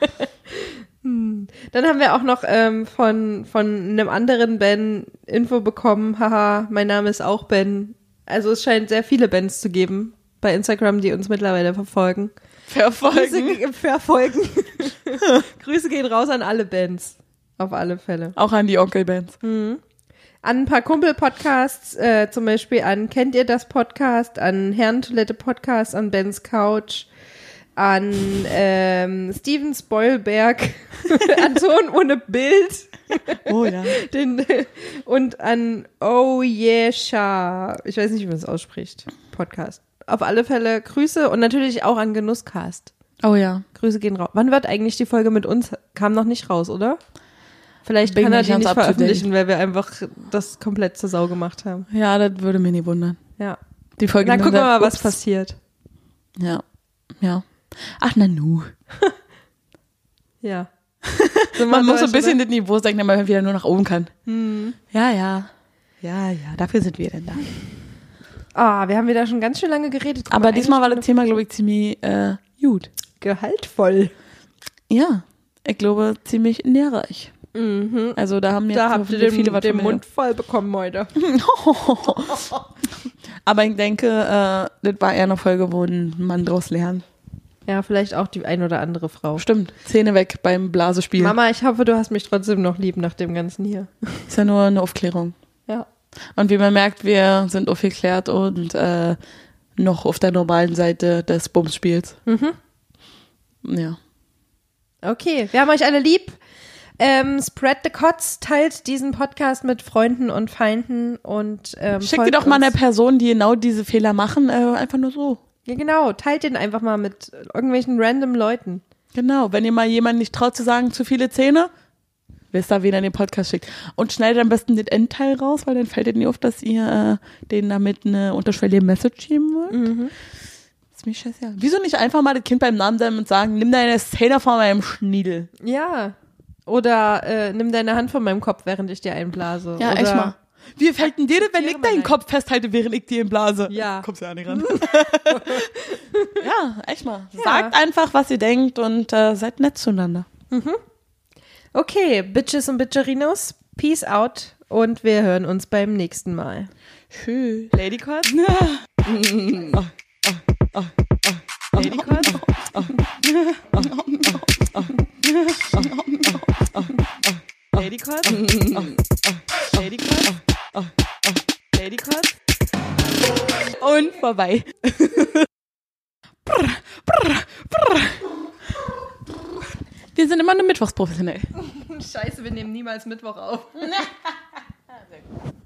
Dann haben wir auch noch ähm, von, von einem anderen Ben Info bekommen. Haha, mein Name ist auch Ben. Also es scheint sehr viele Bens zu geben bei Instagram, die uns mittlerweile verfolgen. Verfolgen. Grüße, verfolgen. Grüße gehen raus an alle Bands. Auf alle Fälle. Auch an die Onkelbands. An ein paar Kumpel-Podcasts, äh, zum Beispiel an Kennt ihr das Podcast, an Herrentoilette Podcast, an Bens Couch, an ähm, Steven Spoilberg, an Ton ohne Bild Oh ja. den, und an Oh Yeah Sha. Ich weiß nicht, wie man es ausspricht. Podcast. Auf alle Fälle Grüße und natürlich auch an Genusscast. Oh ja. Grüße gehen raus. Wann wird eigentlich die Folge mit uns? Kam noch nicht raus, oder? Vielleicht Bin kann er nicht die nicht veröffentlichen, weil wir einfach das komplett zur Sau gemacht haben. Ja, das würde mir nie wundern. Ja. Die Folge Dann gucken wir mal, was Ups. passiert. Ja. Ja. Ach, Nanu. Ja. Wir Man muss so ein bisschen das Niveau senken, damit man wieder nur nach oben kann. Ja, ja. Ja, ja, dafür sind wir denn da. Ah, wir haben wieder schon ganz schön lange geredet. Guck Aber mal, diesmal war das Thema, glaube ich, ziemlich äh, gut. Gehaltvoll. Ja, ich glaube, ziemlich nährreich. Also da haben jetzt Da habt ihr den, viele den. Mund voll bekommen heute. Aber ich denke, äh, das war eher eine Folge, wo ein Mann draus lernt. Ja, vielleicht auch die ein oder andere Frau. Stimmt, Zähne weg beim Blasespiel. Mama, ich hoffe, du hast mich trotzdem noch lieb nach dem Ganzen hier. Ist ja nur eine Aufklärung. Ja. Und wie man merkt, wir sind aufgeklärt und äh, noch auf der normalen Seite des Bumsspiels. Mhm. Ja. Okay, wir haben euch alle lieb. Ähm, spread the Cots, teilt diesen Podcast mit Freunden und Feinden und ähm, Schickt folgt doch mal einer Person, die genau diese Fehler machen, äh, einfach nur so. Ja, genau, teilt den einfach mal mit irgendwelchen random Leuten. Genau, wenn ihr mal jemanden nicht traut zu sagen, zu viele Zähne, wisst ihr, wen ihr den Podcast schickt. Und schneidet am besten den Endteil raus, weil dann fällt ihr nie auf, dass ihr äh, denen damit eine unterschwellige Message geben wollt. Mhm. ist mir scheißegal. Wieso nicht einfach mal das Kind beim Namen nennen und sagen, nimm deine Zähne von meinem Schniedel. Ja. Oder äh, nimm deine Hand von meinem Kopf, während ich dir einblase. Ja, Oder, echt mal. Wie fällt denn dir das, wenn ich deinen. Kopf festhalte, während ich dir ihn blase? Ja. Kommst du ja nicht ran. ja, echt mal. Sagt einfach, was ihr denkt und äh, seid nett zueinander. Okay, Bitches und Bitcherinos, peace out und wir hören uns beim nächsten Mal. Tschüss. Ladycord? Ladycord? Ladycord? Ladycord? Ladycord? Und vorbei. Wir sind immer nur mittwochs professionell. Scheiße, wir nehmen niemals Mittwoch auf.